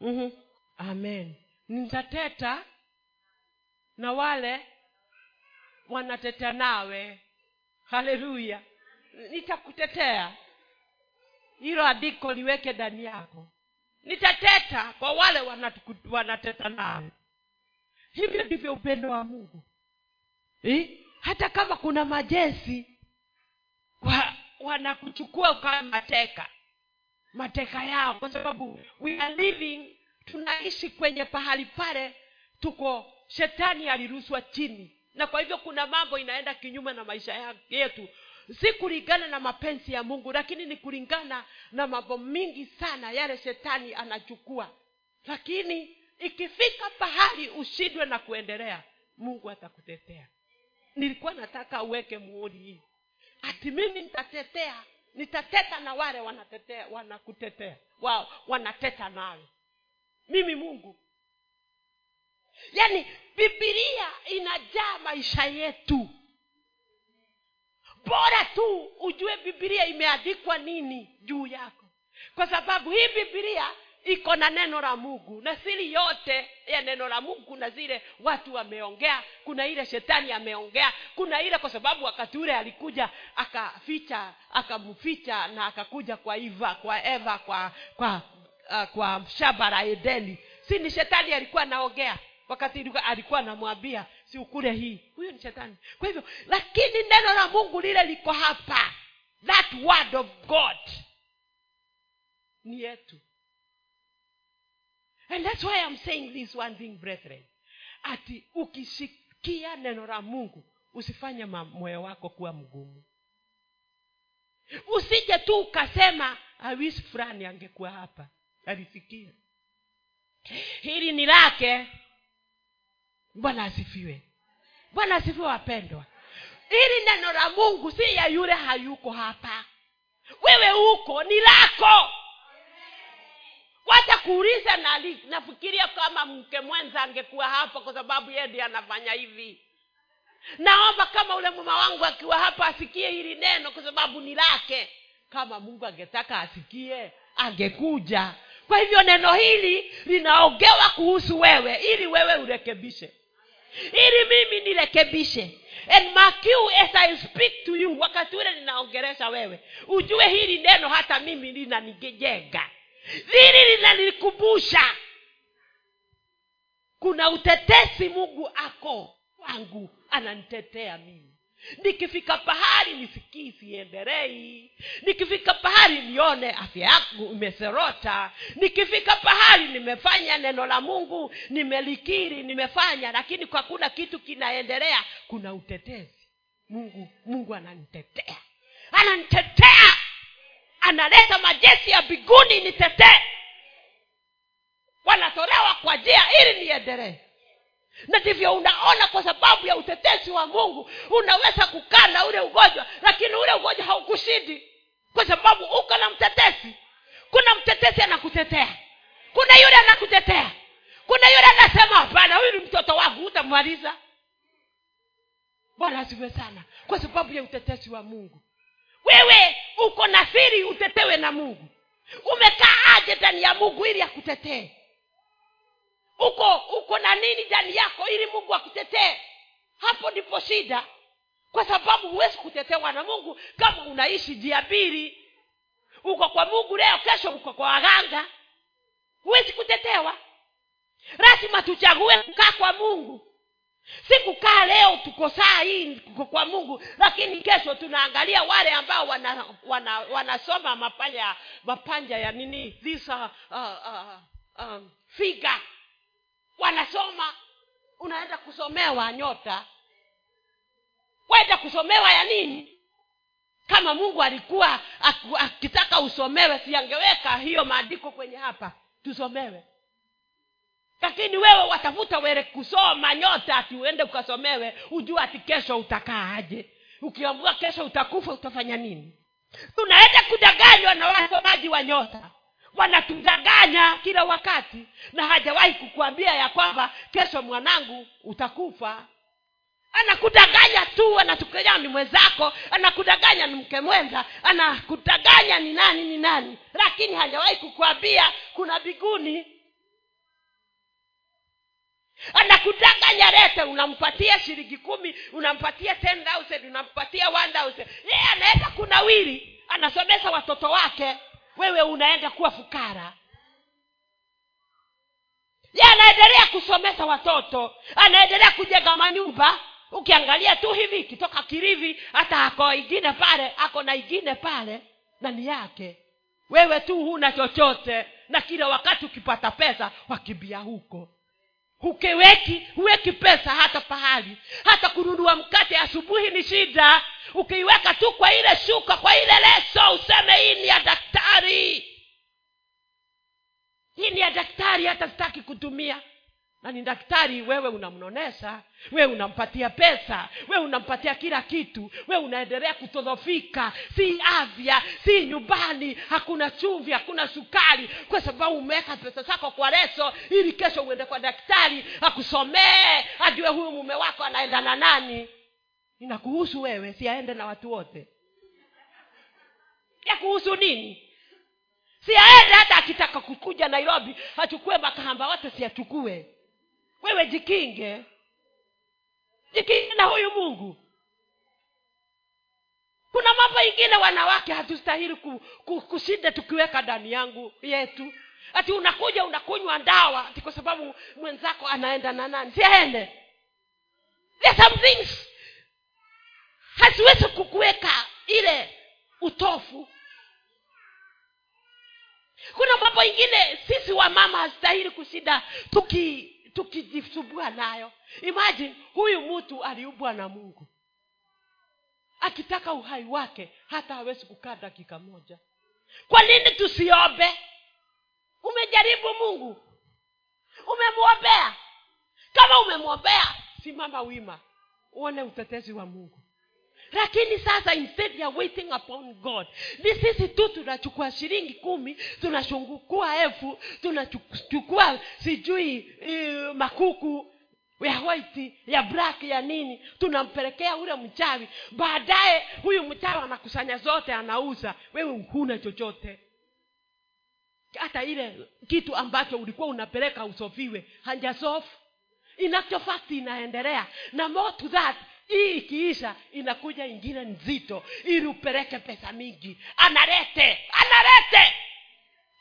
Uh-huh. amen. Nitateta na wale wanateta nawe. Haleluya. Nitakutetea. Hilo andiko liweke ndani yako. Nitateta kwa wale wanateta nawe. Hivyo ndivyo upendo wa mungu. Eh? hata kama kuna majesi wa, wanakuchukua ukawa mateka. Mateka yao kwa sababu we are living tunaishi kwenye pahali pale tuko shetani alirushwa chini. Na kwa hivyo kuna mambo inaenda kinyume na maisha yetu. Si kulingana na mapenzi ya mungu lakini ni kulingana na mambo mingi sana yale shetani anachukua. Lakini ikifika pahali ushindwe na kuendelea mungu atakutetea. Nilikuwa nataka uweke muhuri hii. Ati mimi nitatetea nitateta na wale wanatetea wanakutetea wao wanateta nawe. Mimi mungu yaani bibilia inajaa maisha yetu. Bora tu ujue bibilia imeandikwa nini juu yako. Kwa sababu hii bibilia iko na neno la mungu na siri yote ya neno la mungu kuna zile watu wameongea. Kuna ile shetani ameongea kuna ile kwa sababu wakati ule alikuja akaficha akamficha na akakuja kwa iva kwa eva kwa kwa uh, kwa shamba la edeni. Si ni shetani alikuwa anaongea wakati alikuwa anamwambia si ukule hii. Huyo ni shetani. Kwa hivyo lakini neno la mungu lile liko hapa. That word of god ni yetu. And that's why i'm saying this one thing brethren. Ati ukisikia neno la mungu usifanye moyo wako kuwa mgumu. Usije tu ukasema awisi fulani angekuwa hapa. Alisikia hili ni lake bwana asifiwe. Bwana asifiwe wapendwa. Ili neno la mungu si ya yule hayuko hapa. Wewe huko ni lako. Watakuuliza nali nafikiria kama mke mwenza angekuwa hapa kwa sababu yeye ndi anafanya hivi. Naomba kama ule mama wangu akiwa hapa asikie hili neno kwa sababu ni lake. Kama mungu angetaka asikie angekuja. Kwa hivyo neno hili linaongewa kuhusu wewe ili wewe urekebishe ili mimi nirekebishe. And mark as i speak to you wakati ule ninaongeresha wewe ujue hili neno hata mimi linanijenga. Hili linanikumbusha kuna utetesi mungu ako wangu ananitetea mimi nikifika pahali nisikii siendelei nikifika pahali nione afya yangu imeserota. Nikifika pahali nimefanya neno la mungu nimelikiri nimefanya lakini kwa kitu kinaendelea kuna utetezi. Mungu mungu ananitetea. Ananitetea. Analeta majeshi ya biguni nitetee. Wanatolewa kwa njia ili niendelee na ndivyo unaona kwa sababu ya utetezi wa mungu unaweza kukaa na ule ugonjwa lakini ule ugonjwa haukushindi. Kwa sababu uko na mtetezi. Kuna mtetezi anakutetea. Kuna yule anakutetea. Kuna yule anasema hapana huyu ni mtoto wangu utamaliza bwana asiwe sana. Kwa sababu ya utetezi wa mungu. Wewe uko na siri utetewe na mungu. Umekaa aje ndani ya mungu ili akutetee uko uko na nini ndani yako ili mungu akutetee? Hapo ndipo shida. Kwa sababu huwezi kutetewa na mungu kama unaishi njia mbili uko kwa mungu leo kesho uko kwa waganga. Huwezi kutetewa. Lazima tuchague kukaa kwa mungu. Si kukaa leo tuko saa hii kwa mungu lakini kesho tunaangalia wale ambao wanasoma wana, wana mapanja ya nini? This uh, uh, uh, um, figa wanasoma unaenda kusomewa nyota. Waenda kusomewa ya nini? Kama mungu alikuwa akitaka usomewe siangeweka hiyo maandiko kwenye hapa tusomewe. Lakini wewe watafuta wele kusoma nyota ati uende ukasomewe ujua ati kesho utakaa aje. Ukiambua kesho utakufa utafanya nini? Tunaenda kudanganywa na wasomaji wa nyota wanatudanganya kila wakati na hajawahi kukuambia ya kwamba kesho mwanangu utakufa. Anakudanganya tu anatukanya ni mwenzako anakudanganya ni mke mwenza anakudanganya ni nani ni nani. Lakini hajawahi kukuambia kuna biguni. Anakudanganya lete unampatia shilingi kumi unampatia 10000 unampatia 1000 yeye anaweza kunawiri anasomesha watoto wake wewe unaenda kuwa fukara. Ye anaendelea kusomesha watoto anaendelea kujenga manyumba. Ukiangalia tu hivi kitoka kirivi hata ako ingine pale ako na ingine pale na ni yake. Wewe tu huna chochote na kila wakati ukipata pesa wakimbia huko ukiweki huweki pesa hata pahali. Hata kununua mkate asubuhi ni shida. Ukiiweka tu kwa ile shuka kwa ile leso useme hii ni ya daktari. Hii ni ya daktari hata sitaki kutumia na ni daktari wewe unamnonesha wewe unampatia pesa wewe unampatia kila kitu wewe unaendelea kutodhofika si afya si nyumbani hakuna chumvi hakuna sukari kwa sababu umeweka pesa zako kwa leso ili kesho uende kwa daktari akusomee ajue huyu mume wako anaenda na nani. Inakuhusu wewe siaende na watu wote. Ya kuhusu nini siaende hata akitaka kukuja nairobi achukue makahamba wote siachukue wewe jikinge. Jikinge na huyu mungu. Kuna mambo ingine wanawake hatustahili ku, ku, kushinda tukiweka ndani yangu yetu. Ati unakuja unakunywa ndawa ati kwa sababu mwenzako anaenda na nani? Siaende There haziwezi kukuweka ile utofu. Kuna mambo ingine sisi wamama hastahili kushinda tuki tukijisumbua nayo. Imagine huyu mtu aliumbwa na mungu. Akitaka uhai wake hata hawezi kukaa dakika moja. Kwa nini tusiombe umejaribu mungu. Umemwombea. Kama umemwombea simama wima. Uone utetezi wa mungu lakini sasa instead ya waiting upon god ni sisi tu tunachukua shilingi kumi tunachukua elfu tunachukua sijui uh, makuku ya white ya black ya nini tunampelekea ule mchawi. Baadaye huyu mchawi anakusanya zote anauza. Wewe huna chochote. Hata ile kitu ambacho ulikuwa unapeleka usofiwe hanjasofu inachofakti inaendelea. Na more to that hii ikiisha inakuja ingine nzito ili upeleke pesa mingi. Analete analete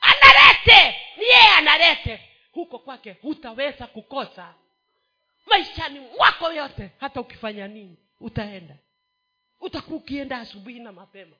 analete ni yeye analete huko kwake hutaweza kukosa. Maishani mwako yote hata ukifanya nini utaenda. Utakuwa ukienda asubuhi na mapema.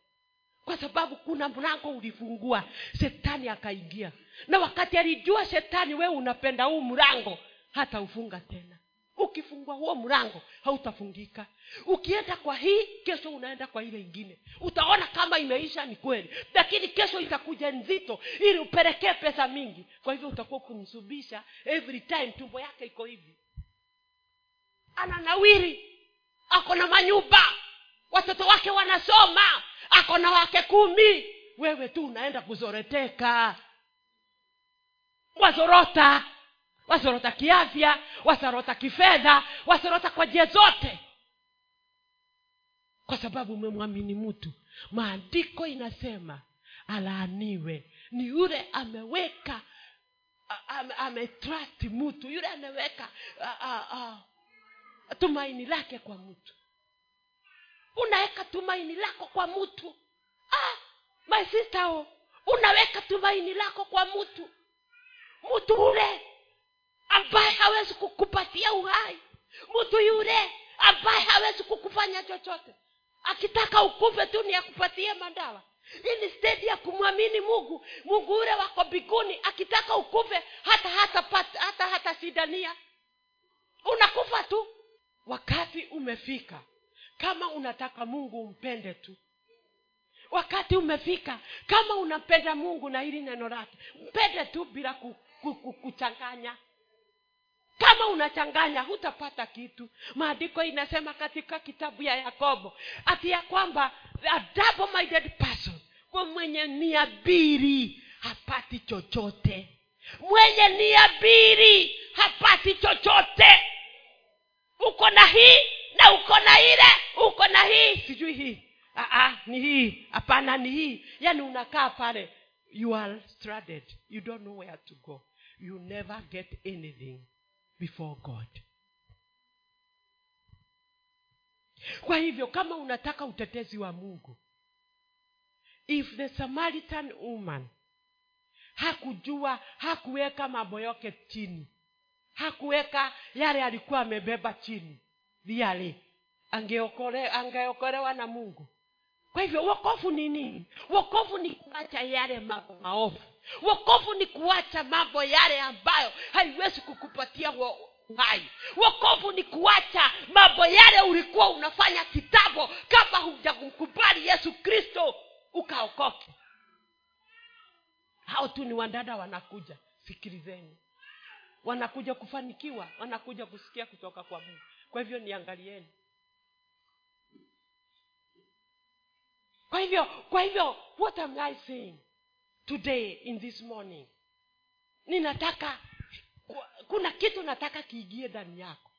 Kwa sababu kuna mlango ulifungua shetani akaingia. Na wakati alijua shetani wewe unapenda huu mlango hata ufunga tena ukifungua huo mlango hautafungika. Ukienda kwa hii kesho unaenda kwa ile ingine. Utaona kama imeisha ni kweli. Lakini kesho itakuja nzito ili upelekee pesa mingi. Kwa hivyo utakuwa kumsubisha every time tumbo yake iko hivi. Ana nawiri ako na manyumba. Watoto wake wanasoma. Ako na wake kumi. Wewe tu unaenda kuzoreteka. Wazorota wazorota kiafya wazorota kifedha wazorota kwa njia zote. Kwa sababu umemwamini mtu maandiko inasema alaaniwe. Ni yule ameweka ame, ametrust mtu yule ameweka tumaini lake kwa mtu. Unaweka tumaini lako kwa mtu. Ah, my sister o unaweka tumaini lako kwa mtu. Mtu ule ambaye hawezi kukupatia uhai. Mtu yule ambaye hawezi kukufanya chochote. Akitaka ukufe tu ni akupatie madawa ili stedi ya kumwamini mungu. Mungu ule wako biguni akitaka ukufe hata hata pat, hata hata sidania unakufa tu. Wakati umefika kama unataka mungu umpende tu. Wakati umefika kama unampenda mungu na hili neno lake mpende tu bila ku, ku, ku, kuchanganya kama unachanganya hutapata kitu. Maandiko inasema katika kitabu ya yakobo ati ya kwamba a minded person kwa mwenye nia hapati chochote. Mwenye nia hapati chochote. Uko na hii na uko na ile uko na hii. Sijui hii. Aa, ni hii. Hapana ni hii. Yaani unakaa pale you are stranded. You don't know where to go. You never get anything before god. Kwa hivyo kama unataka utetezi wa mungu if the samaritan woman hakujua hakuweka mambo yoke chini hakuweka yale alikuwa amebeba chini viali angeokole, angeokolewa na mungu. Kwa hivyo wokovu ni nini? Wokovu ni kuacha yale mambo maovu wokovu ni kuacha mambo yale ambayo haiwezi kukupatia uhai. Wokovu ni kuacha mambo yale ulikuwa unafanya kitambo kama hujakukubali yesu kristo ukaokoke. Hao tu ni wadada wanakuja. Sikilizeni. Wanakuja kufanikiwa wanakuja kusikia kutoka kwa mungu. Kwa hivyo niangalieni. Kwa hivyo kwa hivyo what am i saying today in this morning. Ninataka kuna kitu nataka kiingie ndani yako.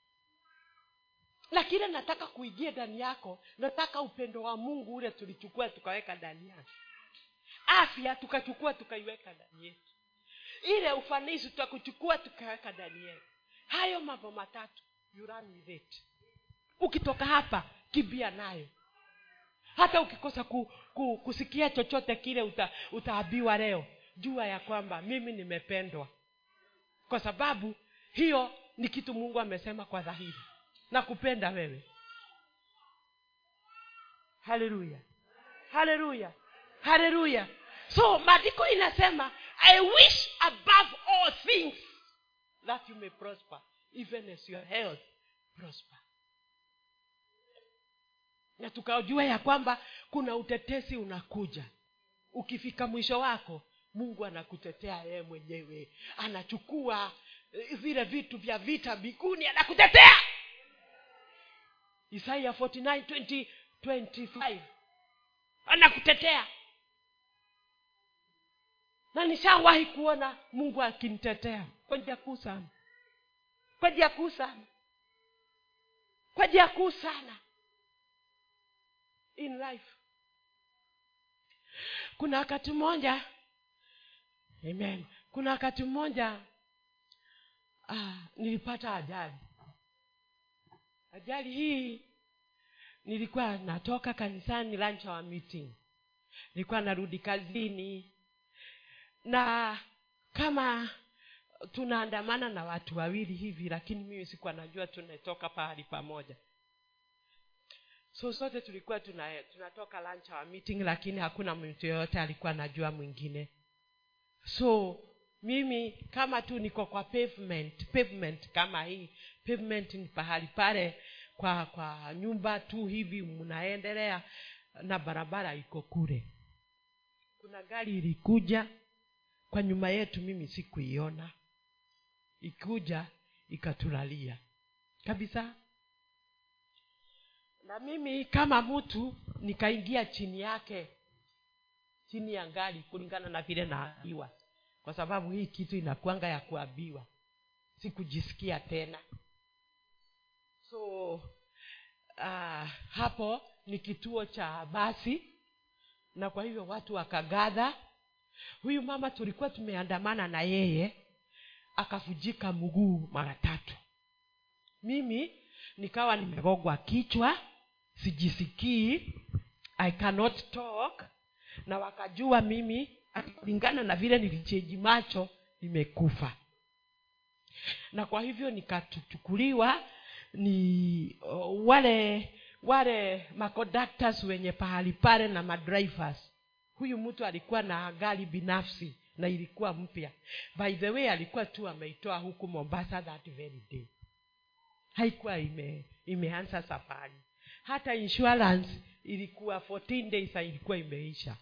Na kile nataka kuingie ndani yako nataka upendo wa mungu ule tulichukua tukaweka ndani yake. Afya tukachukua tukaiweka ndani yetu. Ile ufanisi tutakuchukua tukaweka ndani yetu. Hayo mambo matatu it ukitoka hapa kimbia nayo hata ukikosa ku, ku, kusikia chochote kile uta, utaabiwa leo. Jua ya kwamba mimi nimependwa. Kwa sababu hiyo ni kitu mungu amesema kwa dhahiri. Na kupenda wewe. Haleluya. Haleluya. Haleluya. So maandiko inasema i wish above all things that you may prosper even as your health prosper na tukajua ya kwamba kuna utetesi unakuja. Ukifika mwisho wako mungu anakutetea yeye mwenyewe. Anachukua eh, vile vitu vya vita mbinguni anakutetea. Isaya 49 20, 25 anakutetea. Na nishawahi kuona mungu akinitetea kwa kuu sana. Kwa kuu sana. Kwa kuu sana in life. Kuna wakati mmoja amen. Kuna wakati mmoja ah, nilipata ajali. Ajali hii nilikuwa natoka kanisani lunch hour meeting. Nilikuwa narudi kazini. Na kama tunaandamana na watu wawili hivi lakini mimi sikuwa najua tunatoka pahali pamoja so sote tulikuwa tuna, tunatoka lunch hour meeting lakini hakuna mtu yoyote alikuwa anajua mwingine. So mimi kama tu niko kwa pavement pavement kama hii pavement ni pahali pale kwa kwa nyumba tu hivi mnaendelea na barabara iko kule. Kuna gari ilikuja kwa nyuma yetu mimi sikuiona. Ikuja ikatulalia. Kabisa na mimi kama mtu nikaingia chini yake chini ya ngari kulingana na vile naambiwa kwa sababu hii kitu inakwanga ya kuambiwa sikujisikia tena. So uh, hapo ni kituo cha basi na kwa hivyo watu wakagadha. Huyu mama tulikuwa tumeandamana na yeye akavujika mguu mara tatu. Mimi nikawa nimegogwa kichwa sijisikii. I cannot talk. Na wakajua mimi kulingana na vile nilicheji macho nimekufa. Na kwa hivyo nikachukuliwa ni uh, wale wale maconductors wenye pahali pale na madrivers. Huyu mtu alikuwa na gari binafsi na ilikuwa mpya. By the way alikuwa tu ameitoa huku mombasa that very day. Haikuwa ime, imeanza safari hata insurance ilikuwa 14 days ilikuwa imeisha.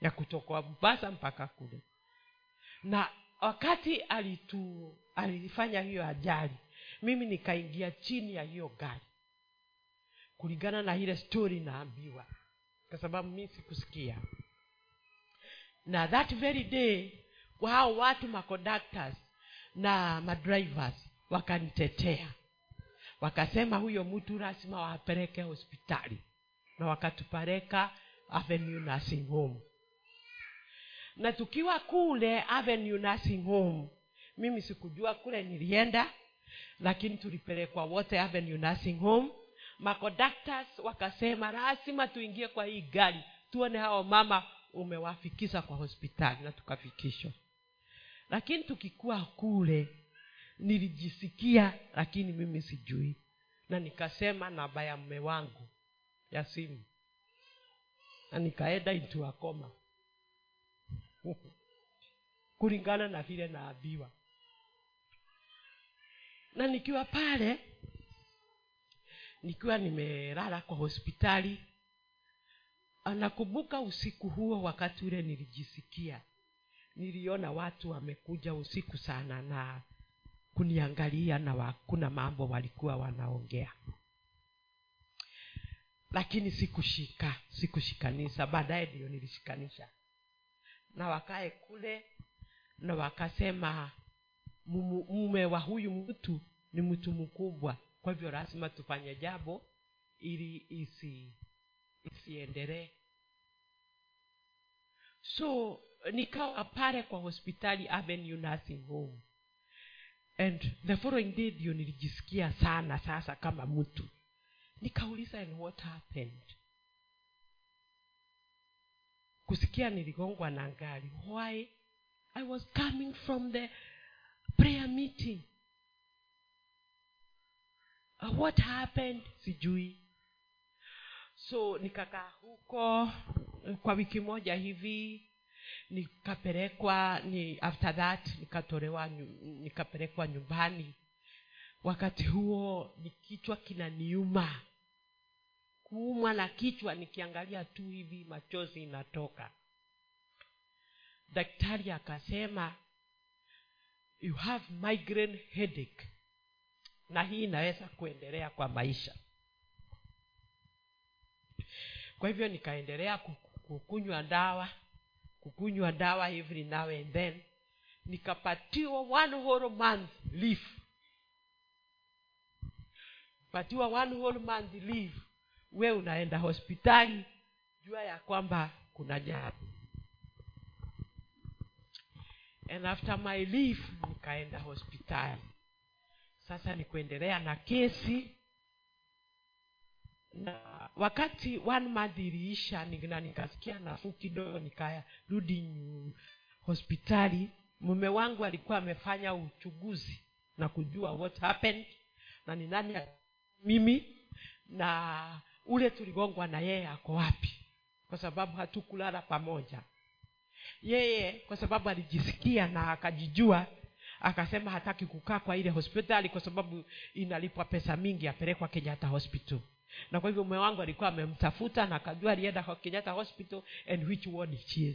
Ya kutoka mombasa mpaka kule. Na wakati alitu alifanya hiyo ajali mimi nikaingia chini ya hiyo gari. Kulingana na ile story naambiwa kwa sababu mi sikusikia. Na that very day hao watu maconductors na madrivers wakanitetea wakasema huyo mtu lazima wapeleke hospitali. Na wakatupeleka avenue nursing home. Na tukiwa kule avenue nursing home mimi sikujua kule nilienda lakini tulipelekwa wote avenue nursing home. Maconductors wakasema lazima tuingie kwa hii gari tuone hao mama umewafikisha kwa hospitali. Na tukafikishwa. Lakini tukikuwa kule nilijisikia lakini mimi sijui. Na nikasema namba ya mme wangu ya simu. Na nikaenda into [laughs] kulingana na vile naambiwa. Na nikiwa pale nikiwa nimelala kwa hospitali anakumbuka usiku huo wakati ule nilijisikia. Niliona watu wamekuja usiku sana na kuniangalia na wa, kuna mambo walikuwa wanaongea. Lakini sikushika sikushikanisha baadaye ndio nilishikanisha. Na wakae kule na wakasema mume wa huyu mtu ni mtu mkubwa. Kwa hivyo lazima tufanye jambo ili isi isiendelee. So nikawa pale kwa hospitali avenue nursing home and the following day ndio nilijisikia sana sasa kama mtu. Nikauliza and what happened? Kusikia niligongwa na ngari. Why? I was coming from the prayer meeting. Uh, what happened? Sijui. So nikakaa huko eh, kwa wiki moja hivi nikapelekwa ni after that nikatolewa nikapelekwa nyumbani. Wakati huo ni kichwa kinaniuma. Kuumwa na kichwa nikiangalia tu hivi machozi inatoka. Daktari akasema you have migraine headache. Na hii inaweza kuendelea kwa maisha. Kwa hivyo nikaendelea kukunywa dawa kukunywa dawa every now and then nikapatiwa one whole month leave. Patiwa one whole month leave we unaenda hospitali jua ya kwamba kuna jari and after my leave nikaenda hospitali. Sasa ni kuendelea na kesi na wakati one month iliisha na nikasikia nafuu kidogo nikarudi hospitali. Mume wangu alikuwa amefanya uchunguzi na kujua what happened na ni nani mimi na ule tuligongwa na yeye ako wapi kwa sababu hatukulala pamoja. Yeye kwa sababu alijisikia na akajijua akasema hataki kukaa kwa ile hospitali kwa sababu inalipwa pesa mingi apelekwa kenyatta hospital na kwa hivyo mume wangu alikuwa amemtafuta na akajua alienda kenyatta hospital and which ward she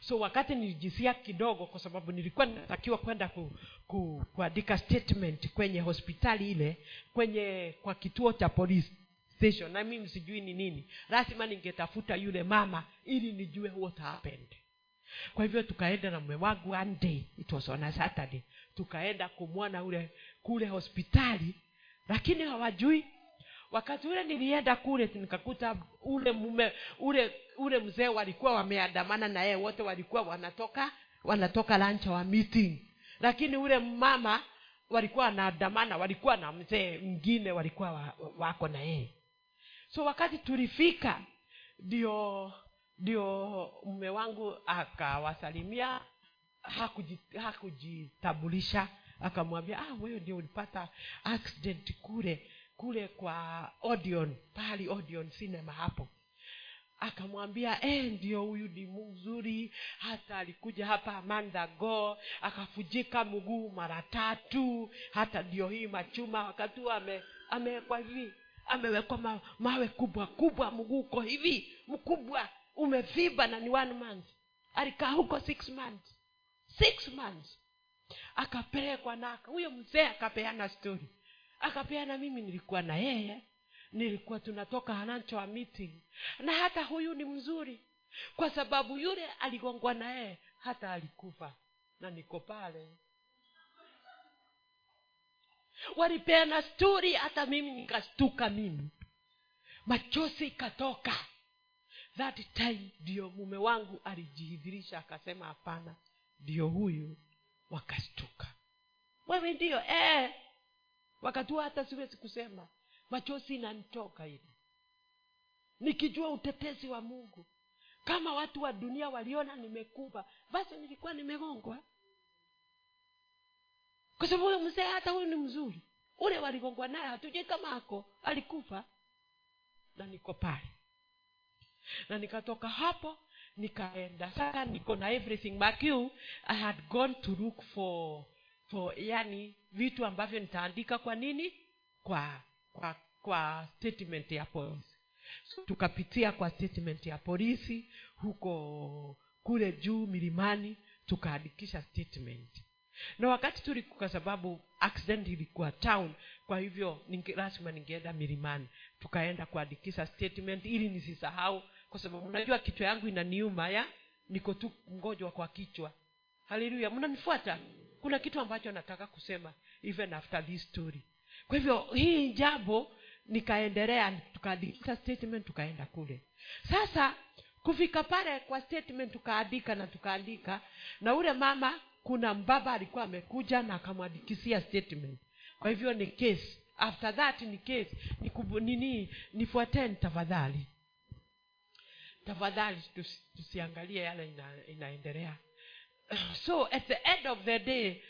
so wakati nilijisia kidogo kwa sababu nilikuwa natakiwa kwenda ku, ku, kuandika statement kwenye hospitali ile kwenye kwa kituo cha police station. Na mimi sijui ni nini. Lazima ningetafuta yule mama ili nijue what happened. Kwa hivyo tukaenda na mume wangu one day it was on a saturday tukaenda kumwona ule kule hospitali lakini hawajui wakati ule nilienda kule nikakuta ule mume ule ule mzee walikuwa wameandamana na yeye wote walikuwa wanatoka wanatoka lancha wa meeting. Lakini ule mama walikuwa wanaandamana walikuwa na mzee mwingine walikuwa wa, wako na yeye. So wakati tulifika ndio ndio mume wangu akawasalimia hakuji- hakujitambulisha akamwambia ah wewe ndio ulipata accident kule kule kwa Odeon pahali Odeon cinema hapo. Akamwambia eh ndio huyu ni mzuri. Hata alikuja hapa amanda go akafujika mguu mara tatu. Hata ndio hii machuma wakati huo ame amewekwa hivi amewekwa ma, mawe kubwa kubwa mguu uko hivi mkubwa umeviba na ni one month. Alikaa huko six months six months. Akapelekwa na huyo mzee akapeana story akapeana mimi nilikuwa na yeye. Nilikuwa tunatoka hanancho miti. Meeting na hata huyu ni mzuri. Kwa sababu yule aligongwa na yeye hata alikufa. Na niko pale. Walipeana stori hata mimi nikastuka mimi. Machozi ikatoka. That time ndio mume wangu alijihidhirisha akasema hapana ndio huyu wakastuka. Wewe ndio eh. Wakati huo hata siwezi kusema. Machozi inanitoka hivi. Nikijua utetezi wa mungu. Kama watu wa dunia waliona nimekufa basi nilikuwa nimegongwa kwa sababu huyo mzee hata huyu ni mzuri. Ule waligongwa naye hatujui kama ako alikufa. Na niko pale. Na nikatoka hapo nikaenda. Sasa niko na everything but you. I had gone to look for for yani vitu ambavyo nitaandika kwa nini? Kwa kwa kwa statement ya polisi so, tukapitia kwa statement ya polisi huko kule juu milimani tukaandikisha statement. Na wakati tuliku kwa sababu accident ilikuwa town kwa hivyo ninge, lazima ningeenda milimani. Tukaenda kuandikisha statement ili nisisahau kwa sababu unajua kichwa yangu inaniuma ya niko tu mgonjwa kwa kichwa. Haleluya mnanifuata kuna kitu ambacho nataka kusema even after this story. Kwa hivyo hii jambo nikaendelea tukaandika statement tukaenda kule. Sasa kufika pale kwa statement tukaandika na tukaandika na ule mama kuna mbaba alikuwa amekuja na akamwandikisia statement. Kwa hivyo ni case. After that ni case. Ni nini nifuateni tafadhali. Tafadhali tusiangalie yale ina, inaendelea [sighs] so at the end of the day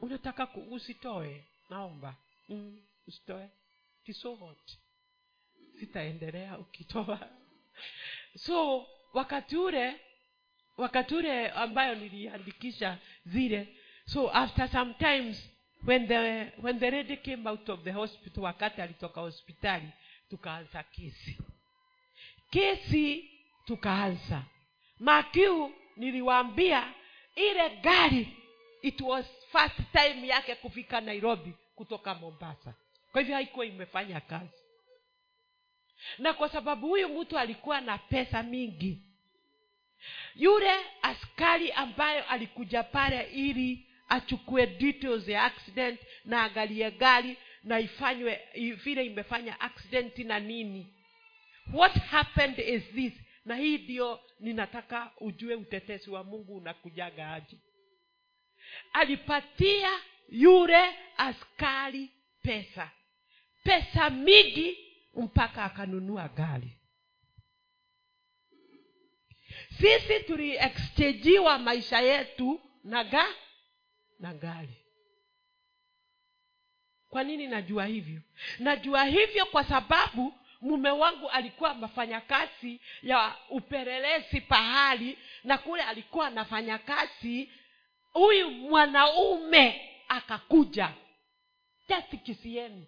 unataka usitoe naomba. Mm, usitoe. Kisohot sitaendelea ukitoa. [laughs] So wakati ule wakati ule ambayo niliandikisha zile so after sometimes when the when the lady came out of the hospital wakati alitoka hospitali tukaanza kesi. Kesi tukaanza makiu niliwaambia ile gari it was first time yake kufika nairobi kutoka mombasa. Kwa hivyo haikuwa imefanya kazi. Na kwa sababu huyu mtu alikuwa na pesa mingi yule askari ambayo alikuja pale ili achukue details ya accident na angalie gari na ifanywe vile imefanya accident na nini. What happened is this na hii ndio ninataka ujue utetezi wa mungu unakujaga aje. Alipatia yule askari pesa. Pesa mingi mpaka akanunua gari. Sisi tuliexchangiwa maisha yetu na ga na gari. Kwa nini najua hivyo? Najua hivyo kwa sababu mume wangu alikuwa anafanya kazi ya upelelezi pahali na kule alikuwa anafanya kazi huyu mwanaume akakuja. Jasikisieni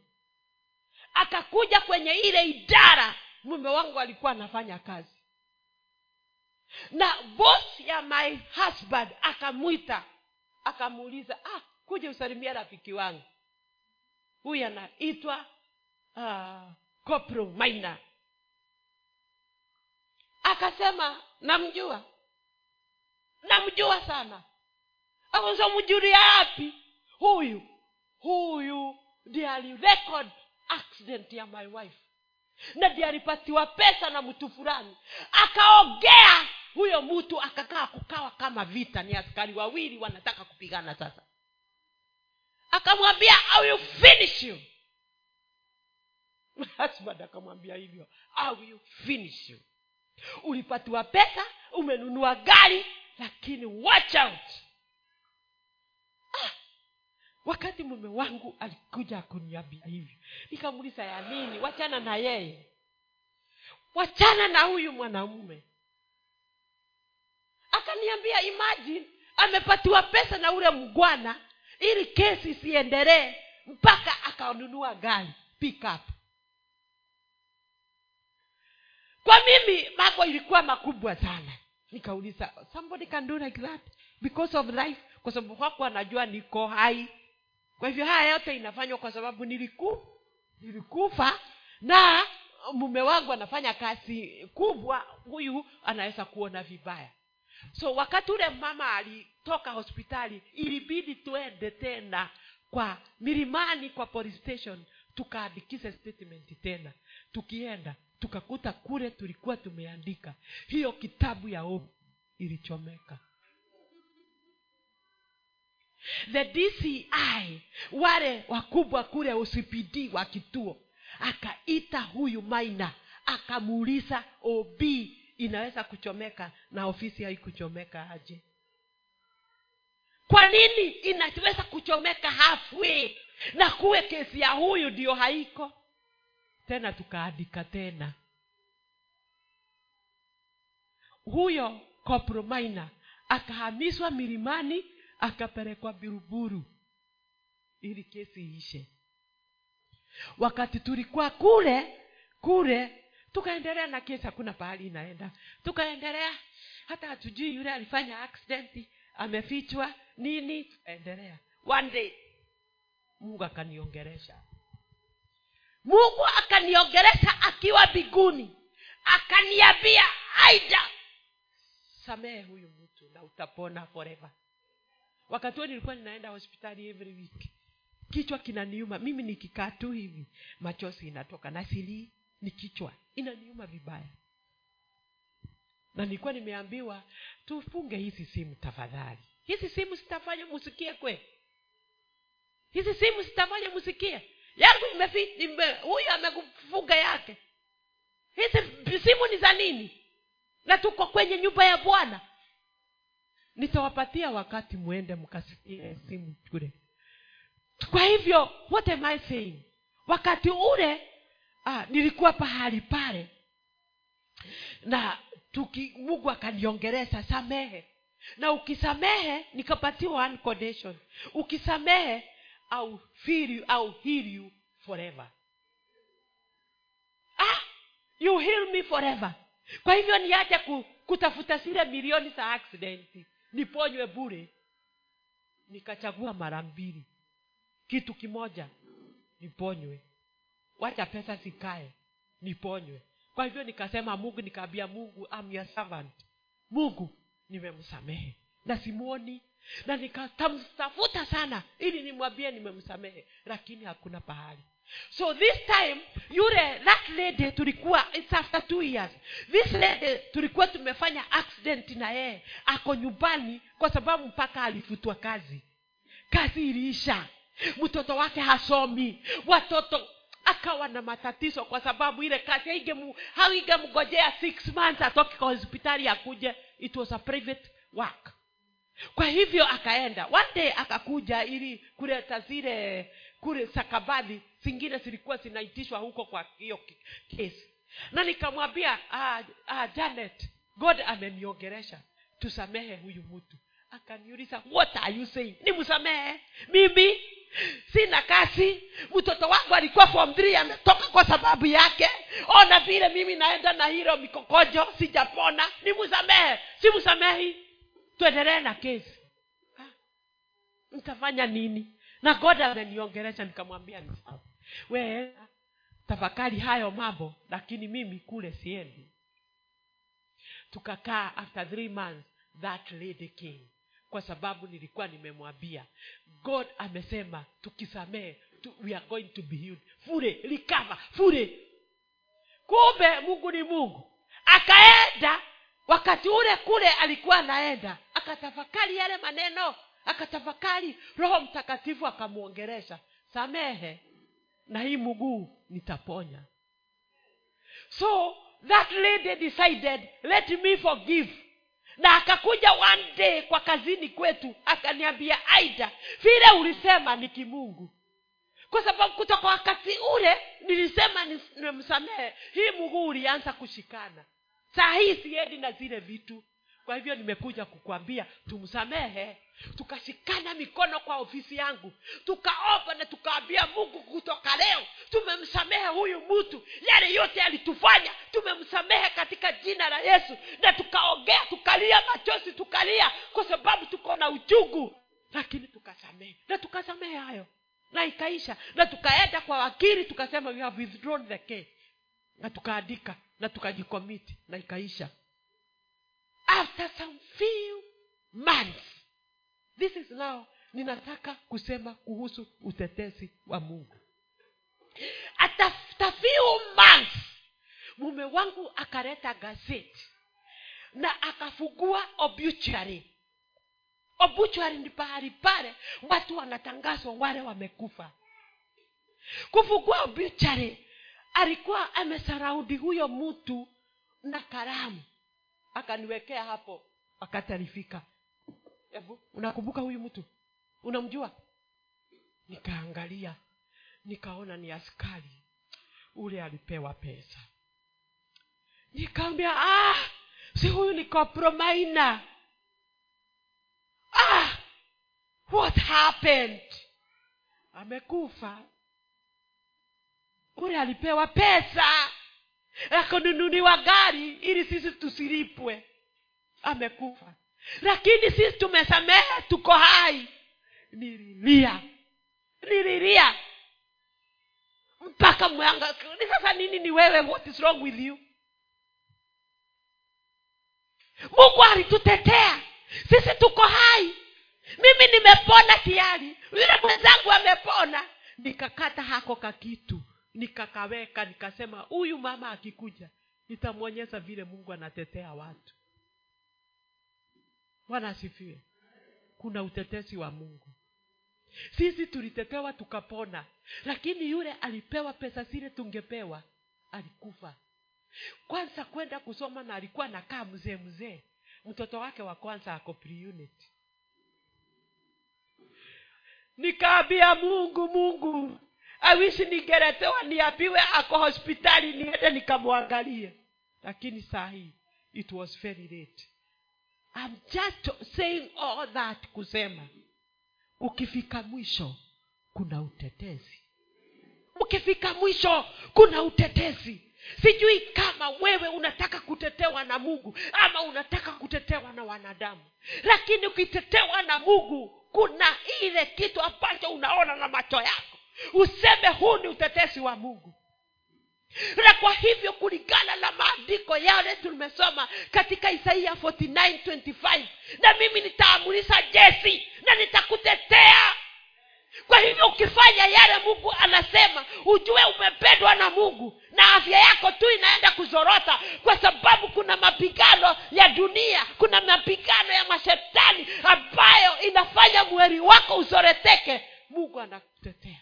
akakuja kwenye ile idara mume wangu alikuwa anafanya kazi. Na boss ya my husband akamwita akamuuliza ah kuja usalimia rafiki wangu. Huyu anaitwa uh, copro maina. Akasema namjua. Namjua sana. Akasema mjuri yapi huyu. Huyu ndiye alirecord accident ya my wife. Na ndiye alipatiwa pesa na mtu fulani. Akaongea. Huyo mtu akakaa kukawa kama vita. Ni askari wawili wanataka kupigana sasa. Akamwambia I will finish you [laughs] husband akamwambia hivyo. I will finish you. Ulipatiwa pesa umenunua gari lakini watch out. Ah, wakati mume wangu alikuja kuniambia hivyo nikamuliza ya nini? Wachana na yeye. Wachana na huyu mwanamume. Akaniambia imagine amepatiwa pesa na ule mgwana ili kesi isiendelee mpaka akanunua gari pick up kwa mimi mambo ilikuwa makubwa sana. Nikauliza somebody can do like that? Because of life? Kwa sababu kwako anajua niko hai. Kwa hivyo haya yote inafanywa kwa sababu niliku nilikufa na mume wangu anafanya kazi kubwa huyu anaweza kuona vibaya. So wakati ule mama alitoka hospitali ilibidi tuende tena kwa milimani kwa police station tukaandikize statement tena. Tukienda tukakuta kule tulikuwa tumeandika. Hiyo kitabu ya ovu ilichomeka. The dci wale wakubwa kule ucpd wa kituo akaita huyu maina akamuuliza ob inaweza kuchomeka na ofisi haikuchomeka aje? Kwa nini inaweza kuchomeka halfway na kuwe kesi ya huyu ndio haiko tena tukaandika tena. Huyo kopromaina akahamishwa milimani akapelekwa biruburu ili kesi iishe. Wakati tulikuwa kule kule tukaendelea na kesi hakuna pahali inaenda. Tukaendelea hata hatujui yule alifanya aksidenti amefichwa nini tukaendelea. One day mungu akaniongeresha mungu akaniongeresha akiwa biguni akaniambia aida samehe huyu mtu na utapona forever. Wakati huo nilikuwa ninaenda hospitali every week. Kichwa kinaniuma. Mimi nikikaa tu hivi machozi inatoka. Na silii ni kichwa. Inaniuma vibaya. Na nilikuwa nimeambiwa tufunge hizi simu tafadhali. Hizi simu zitafanya musikie kwe. Hizi simu zitafanya musikie yangu huyu amekufunga yake. Hizi simu ni za nini? Na tuko kwenye nyumba ya bwana. Nitawapatia wakati mwende mkasikie simu kule. Kwa hivyo what am I saying? Wakati ule ah, nilikuwa pahali pale. Na tuki mungu akaniongereza samehe. Na ukisamehe nikapatiwa one condition. Ukisamehe au feel you, au heal you forever. Ah, you heal me forever. Kwa hivyo niache ku, kutafuta zile milioni za accident. Niponywe bure. Nikachagua mara mbili. Kitu kimoja niponywe. Wacha pesa zikae niponywe. Kwa hivyo nikasema mungu nikaambia mungu am your servant. Mungu nimemsamehe. Na simuoni na nikatamtafuta sana. Ili nimwambie nimemsamehe. Lakini hakuna pahali. So this time yule that lady tulikuwa it's after two years. This lady tulikuwa tumefanya accident na yeye. Ako nyumbani kwa sababu mpaka alifutwa kazi. Kazi iliisha. Mtoto wake hasomi. Watoto akawa na matatizo kwa sababu ile kazi haingemgojea six months atoke kwa hospitali akuje. It was a private work kwa hivyo akaenda. One day akakuja ili kuleta zile kule sakabadhi zingine zilikuwa zinaitishwa huko kwa hiyo kesi na nikamwambia ah, ah, janet god ameniongeresha tusamehe huyu mtu. Akaniuliza what are you saying? Nimsamehe mimi sina kazi. Mtoto wangu alikuwa form three ametoka kwa sababu yake. Ona vile mimi naenda na hilo mikokojo sijapona. Nimsamehe simsamehi tuendelee na kesi. Nitafanya nini? Na god ameniongelesha nikamwambia we tafakari hayo mambo lakini mimi kule siendi. Tukakaa after three months that lady came. Kwa sababu nilikuwa nimemwambia god amesema tukisamehe tu, we are going to be healed. Fure likava fure kumbe mungu ni mungu. Akaenda wakati ule kule alikuwa anaenda akatafakari yale maneno akatafakari roho mtakatifu akamwongeresha samehe na hii mguu nitaponya. So that lady decided let me forgive. Na akakuja one day kwa kazini kwetu akaniambia aida vile ulisema ni kimungu. Kwa sababu kutoka wakati ule nilisema ni- nimsamehe hii mguu ulianza kushikana saa hii siendi na zile vitu. Kwa hivyo nimekuja kukwambia tumsamehe. Tukashikana mikono kwa ofisi yangu. Tukaomba na tukaambia mungu kutoka leo tumemsamehe huyu mtu. Yale yote alitufanya tumemsamehe katika jina la yesu. Na tukaongea tukalia machozi tukalia kwa sababu tuko na uchungu. Lakini tukasamehe. Na tukasamehe hayo. Na ikaisha. Na tukaenda kwa wakili tukasema we have withdrawn the case. Na tukaandika na tukajikomiti na ikaisha. After some few months this is now ninataka kusema kuhusu utetezi wa mungu. After few months mume wangu akaleta gazeti na akafugua obituary. Obituary ni pahali pale watu wanatangazwa wale wamekufa. Kufugua obituary alikuwa amesaraudi huyo mtu na karamu akaniwekea hapo wakati alifika hebu unakumbuka huyu mtu? Unamjua? Nikaangalia nikaona ni askari ule alipewa pesa. Nikaambia ah, si huyu ni kopromaina ah, what happened? Amekufa ule alipewa pesa akanunuliwa gari ili sisi tusilipwe. Amekufa. Lakini sisi tumesamehe tuko hai. Nililia. Nililia. Mpaka mwanga ni sasa nini ni wewe? What is wrong with you? Mungu alitutetea. Sisi tuko hai. Mimi nimepona tiyari yule mwenzangu amepona. Nikakata hako kakitu nikakaweka nikasema huyu mama akikuja nitamwonyesha vile mungu anatetea watu. Bwana asifiwe. Kuna utetezi wa mungu. Sisi tulitetewa tukapona lakini yule alipewa pesa zile tungepewa alikufa. Kwanza kwenda kusoma na alikuwa anakaa mzee mzee. Mtoto wake wa kwanza ako pre-unit. Nikaambia mungu mungu awishi ningeletewa niambiwe ako hospitali niende nikamwangalie. Lakini saa hii it was very late. I'm just saying all that kusema ukifika mwisho kuna utetezi. Ukifika mwisho kuna utetezi. Sijui kama wewe unataka kutetewa na mungu ama unataka kutetewa na wanadamu. Lakini ukitetewa na mungu kuna ile kitu ambacho unaona na macho yako useme huu ni utetezi wa mungu. Na kwa hivyo kulingana na maandiko yale tumesoma katika isaia 49:25 na mimi nitaamurisha jesi na nitakutetea. Kwa hivyo ukifanya yale mungu anasema ujue umependwa na mungu na afya yako tu inaenda kuzorota kwa sababu kuna mapigano ya dunia kuna mapigano ya mashetani ambayo inafanya mweri wako uzoreteke. Mungu anakutetea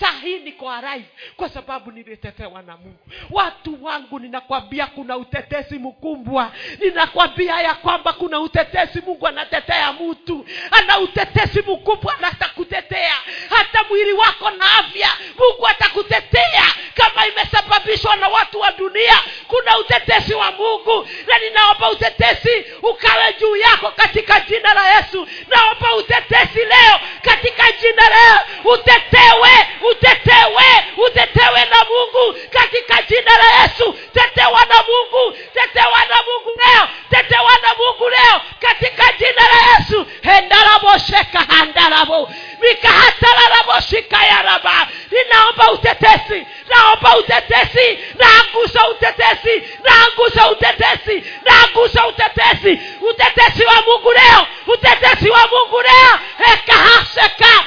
saa hii niko arai kwa sababu nilitetewa na mungu. Watu wangu ninakwambia kuna utetezi mkumbwa ninakwambia ya kwamba kuna utetezi mungu anatetea mtu. Ana utetezi mkubwa atakutetea. Hata mwili wako na afya mungu atakutetea. Kama imesababishwa na watu wa dunia kuna utetezi wa mungu. Na ninaomba utetezi ukawe juu yako katika jina la yesu. Naomba utetezi leo katika jina leo utetewe utetewe utetewe na mungu katika jina la yesu. Tetewa na mungu tetewa na mungu leo tetewa na mungu leo katika jina la yesu. Hendarabosheka handarabo mikahatararaboshikayaraba ninaomba utetesi naomba utetesi naangusa utetesi naangusa utetesi naangusa utetesi. Utetesi wa mungu leo utetesi wa mungu leo. Ekahaseka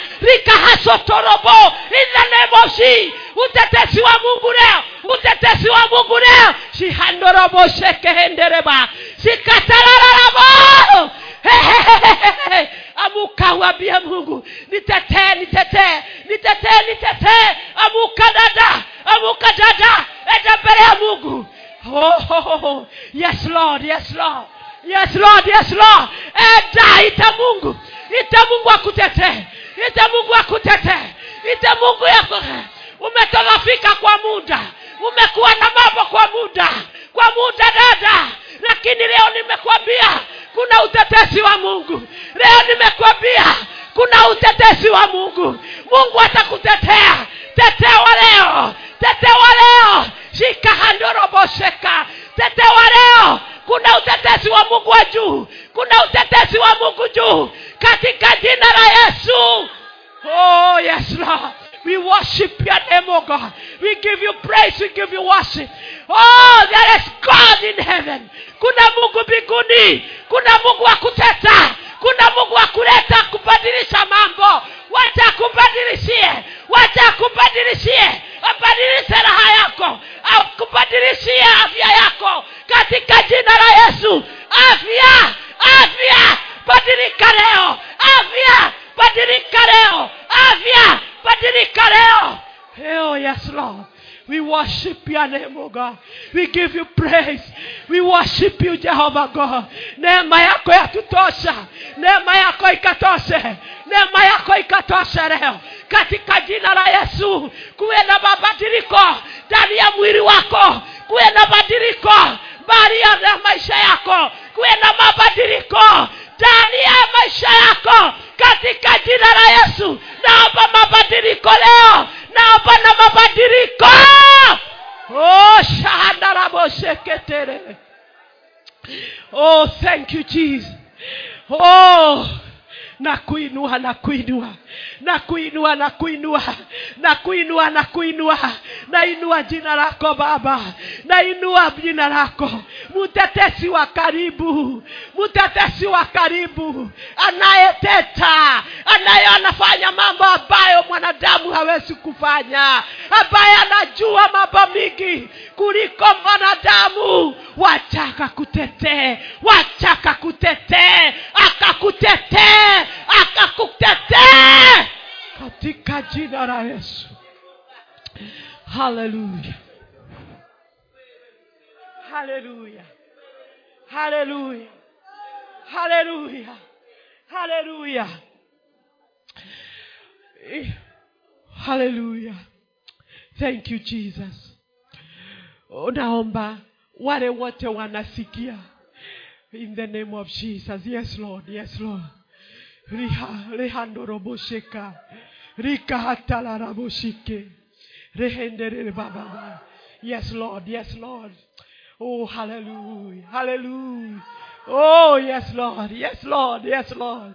rikahasotorobo inanemoshi utetesi wa mungu leo. Utetesi wa mungu leo. Shihandoroboshekehendereba shikatarararabo amuka uambie mungu. Nitetee nitetee. Nitetee nitetee. Amuka dada. Amuka dada. Enda mbele ya mungu. Oh, oh, oh. yes lord. Yes lord. Yes lord. Yes lord. Enda ita mungu. Ita mungu akutetee. Ita mungu akutetee ita mungu yako umetogafika kwa muda. Umekuwa na mambo kwa muda. Kwa muda dada. Lakini leo nimekwambia kuna utetesi wa mungu. Leo nimekwambia kuna utetesi wa mungu. Mungu atakutetea. Tetewa leo. Tetewa leo. Shikahandorobosheka tetewa leo. Kuna utetesi wa mungu wa juu. Kuna utetesi wa mungu juu. Katika jina la yesu oh yes lord. We worship your name oh god. We give you praise. We give you worship. Oh there is god in heaven. Kuna mungu mbinguni. Kuna mungu wa kuteta. Kuna mungu wa kuleta kubadilisha mambo. Wacha akubadilishie wacha akubadilishie abadilishe raha yako. Akubadilishie afya yako. Katika jina la yesu. Afya. Afya. Badilika leo. Afya badilika leo afya badilika leo oh yes lord We worship your name, oh God. We give you praise. We worship you, Jehovah God. Neema yako yatutosha. Neema yako ikatoshe. Neema yako ikatoshe leo. Katika jina la Yesu, kuwe na mabadiliko ndani ya mwili wako. Kuwe na mabadiliko ndani ya maisha yako. Kuwe na mabadiliko ndani ya maisha yako katika jina la Yesu. Naomba mabadiliko leo. Naomba na mabadiliko. Oh, shahandarabosheketere. Oh, thank you Jesus. Oh, na kuinua na kuinua. Na kuinua na kuinua. Na kuinua na kuinua. Nainua jina lako baba. Nainua jina lako. Mtetesi wa karibu. Mtetesi wa karibu. Anayeteta. Anaye anafanya mambo ambayo mwanadamu hawezi kufanya. Ambaye anajua mambo mingi kuliko mwanadamu. Wachaka kutetee. Wachaka kutetee. Akakutetee akakutetee. Katika jina la yesu. Haleluya haleluya haleluya haleluya haleluya haleluya thank you jesus. Naomba wale wote wanasikia. In the name of jesus. Yes lord. Yes lord riha rihandorobosheka rikahatalaraboshike rehenderere bababa yes lord yes lord. Oh hallelujah hallelujah. Oh yes lord yes lord yes lord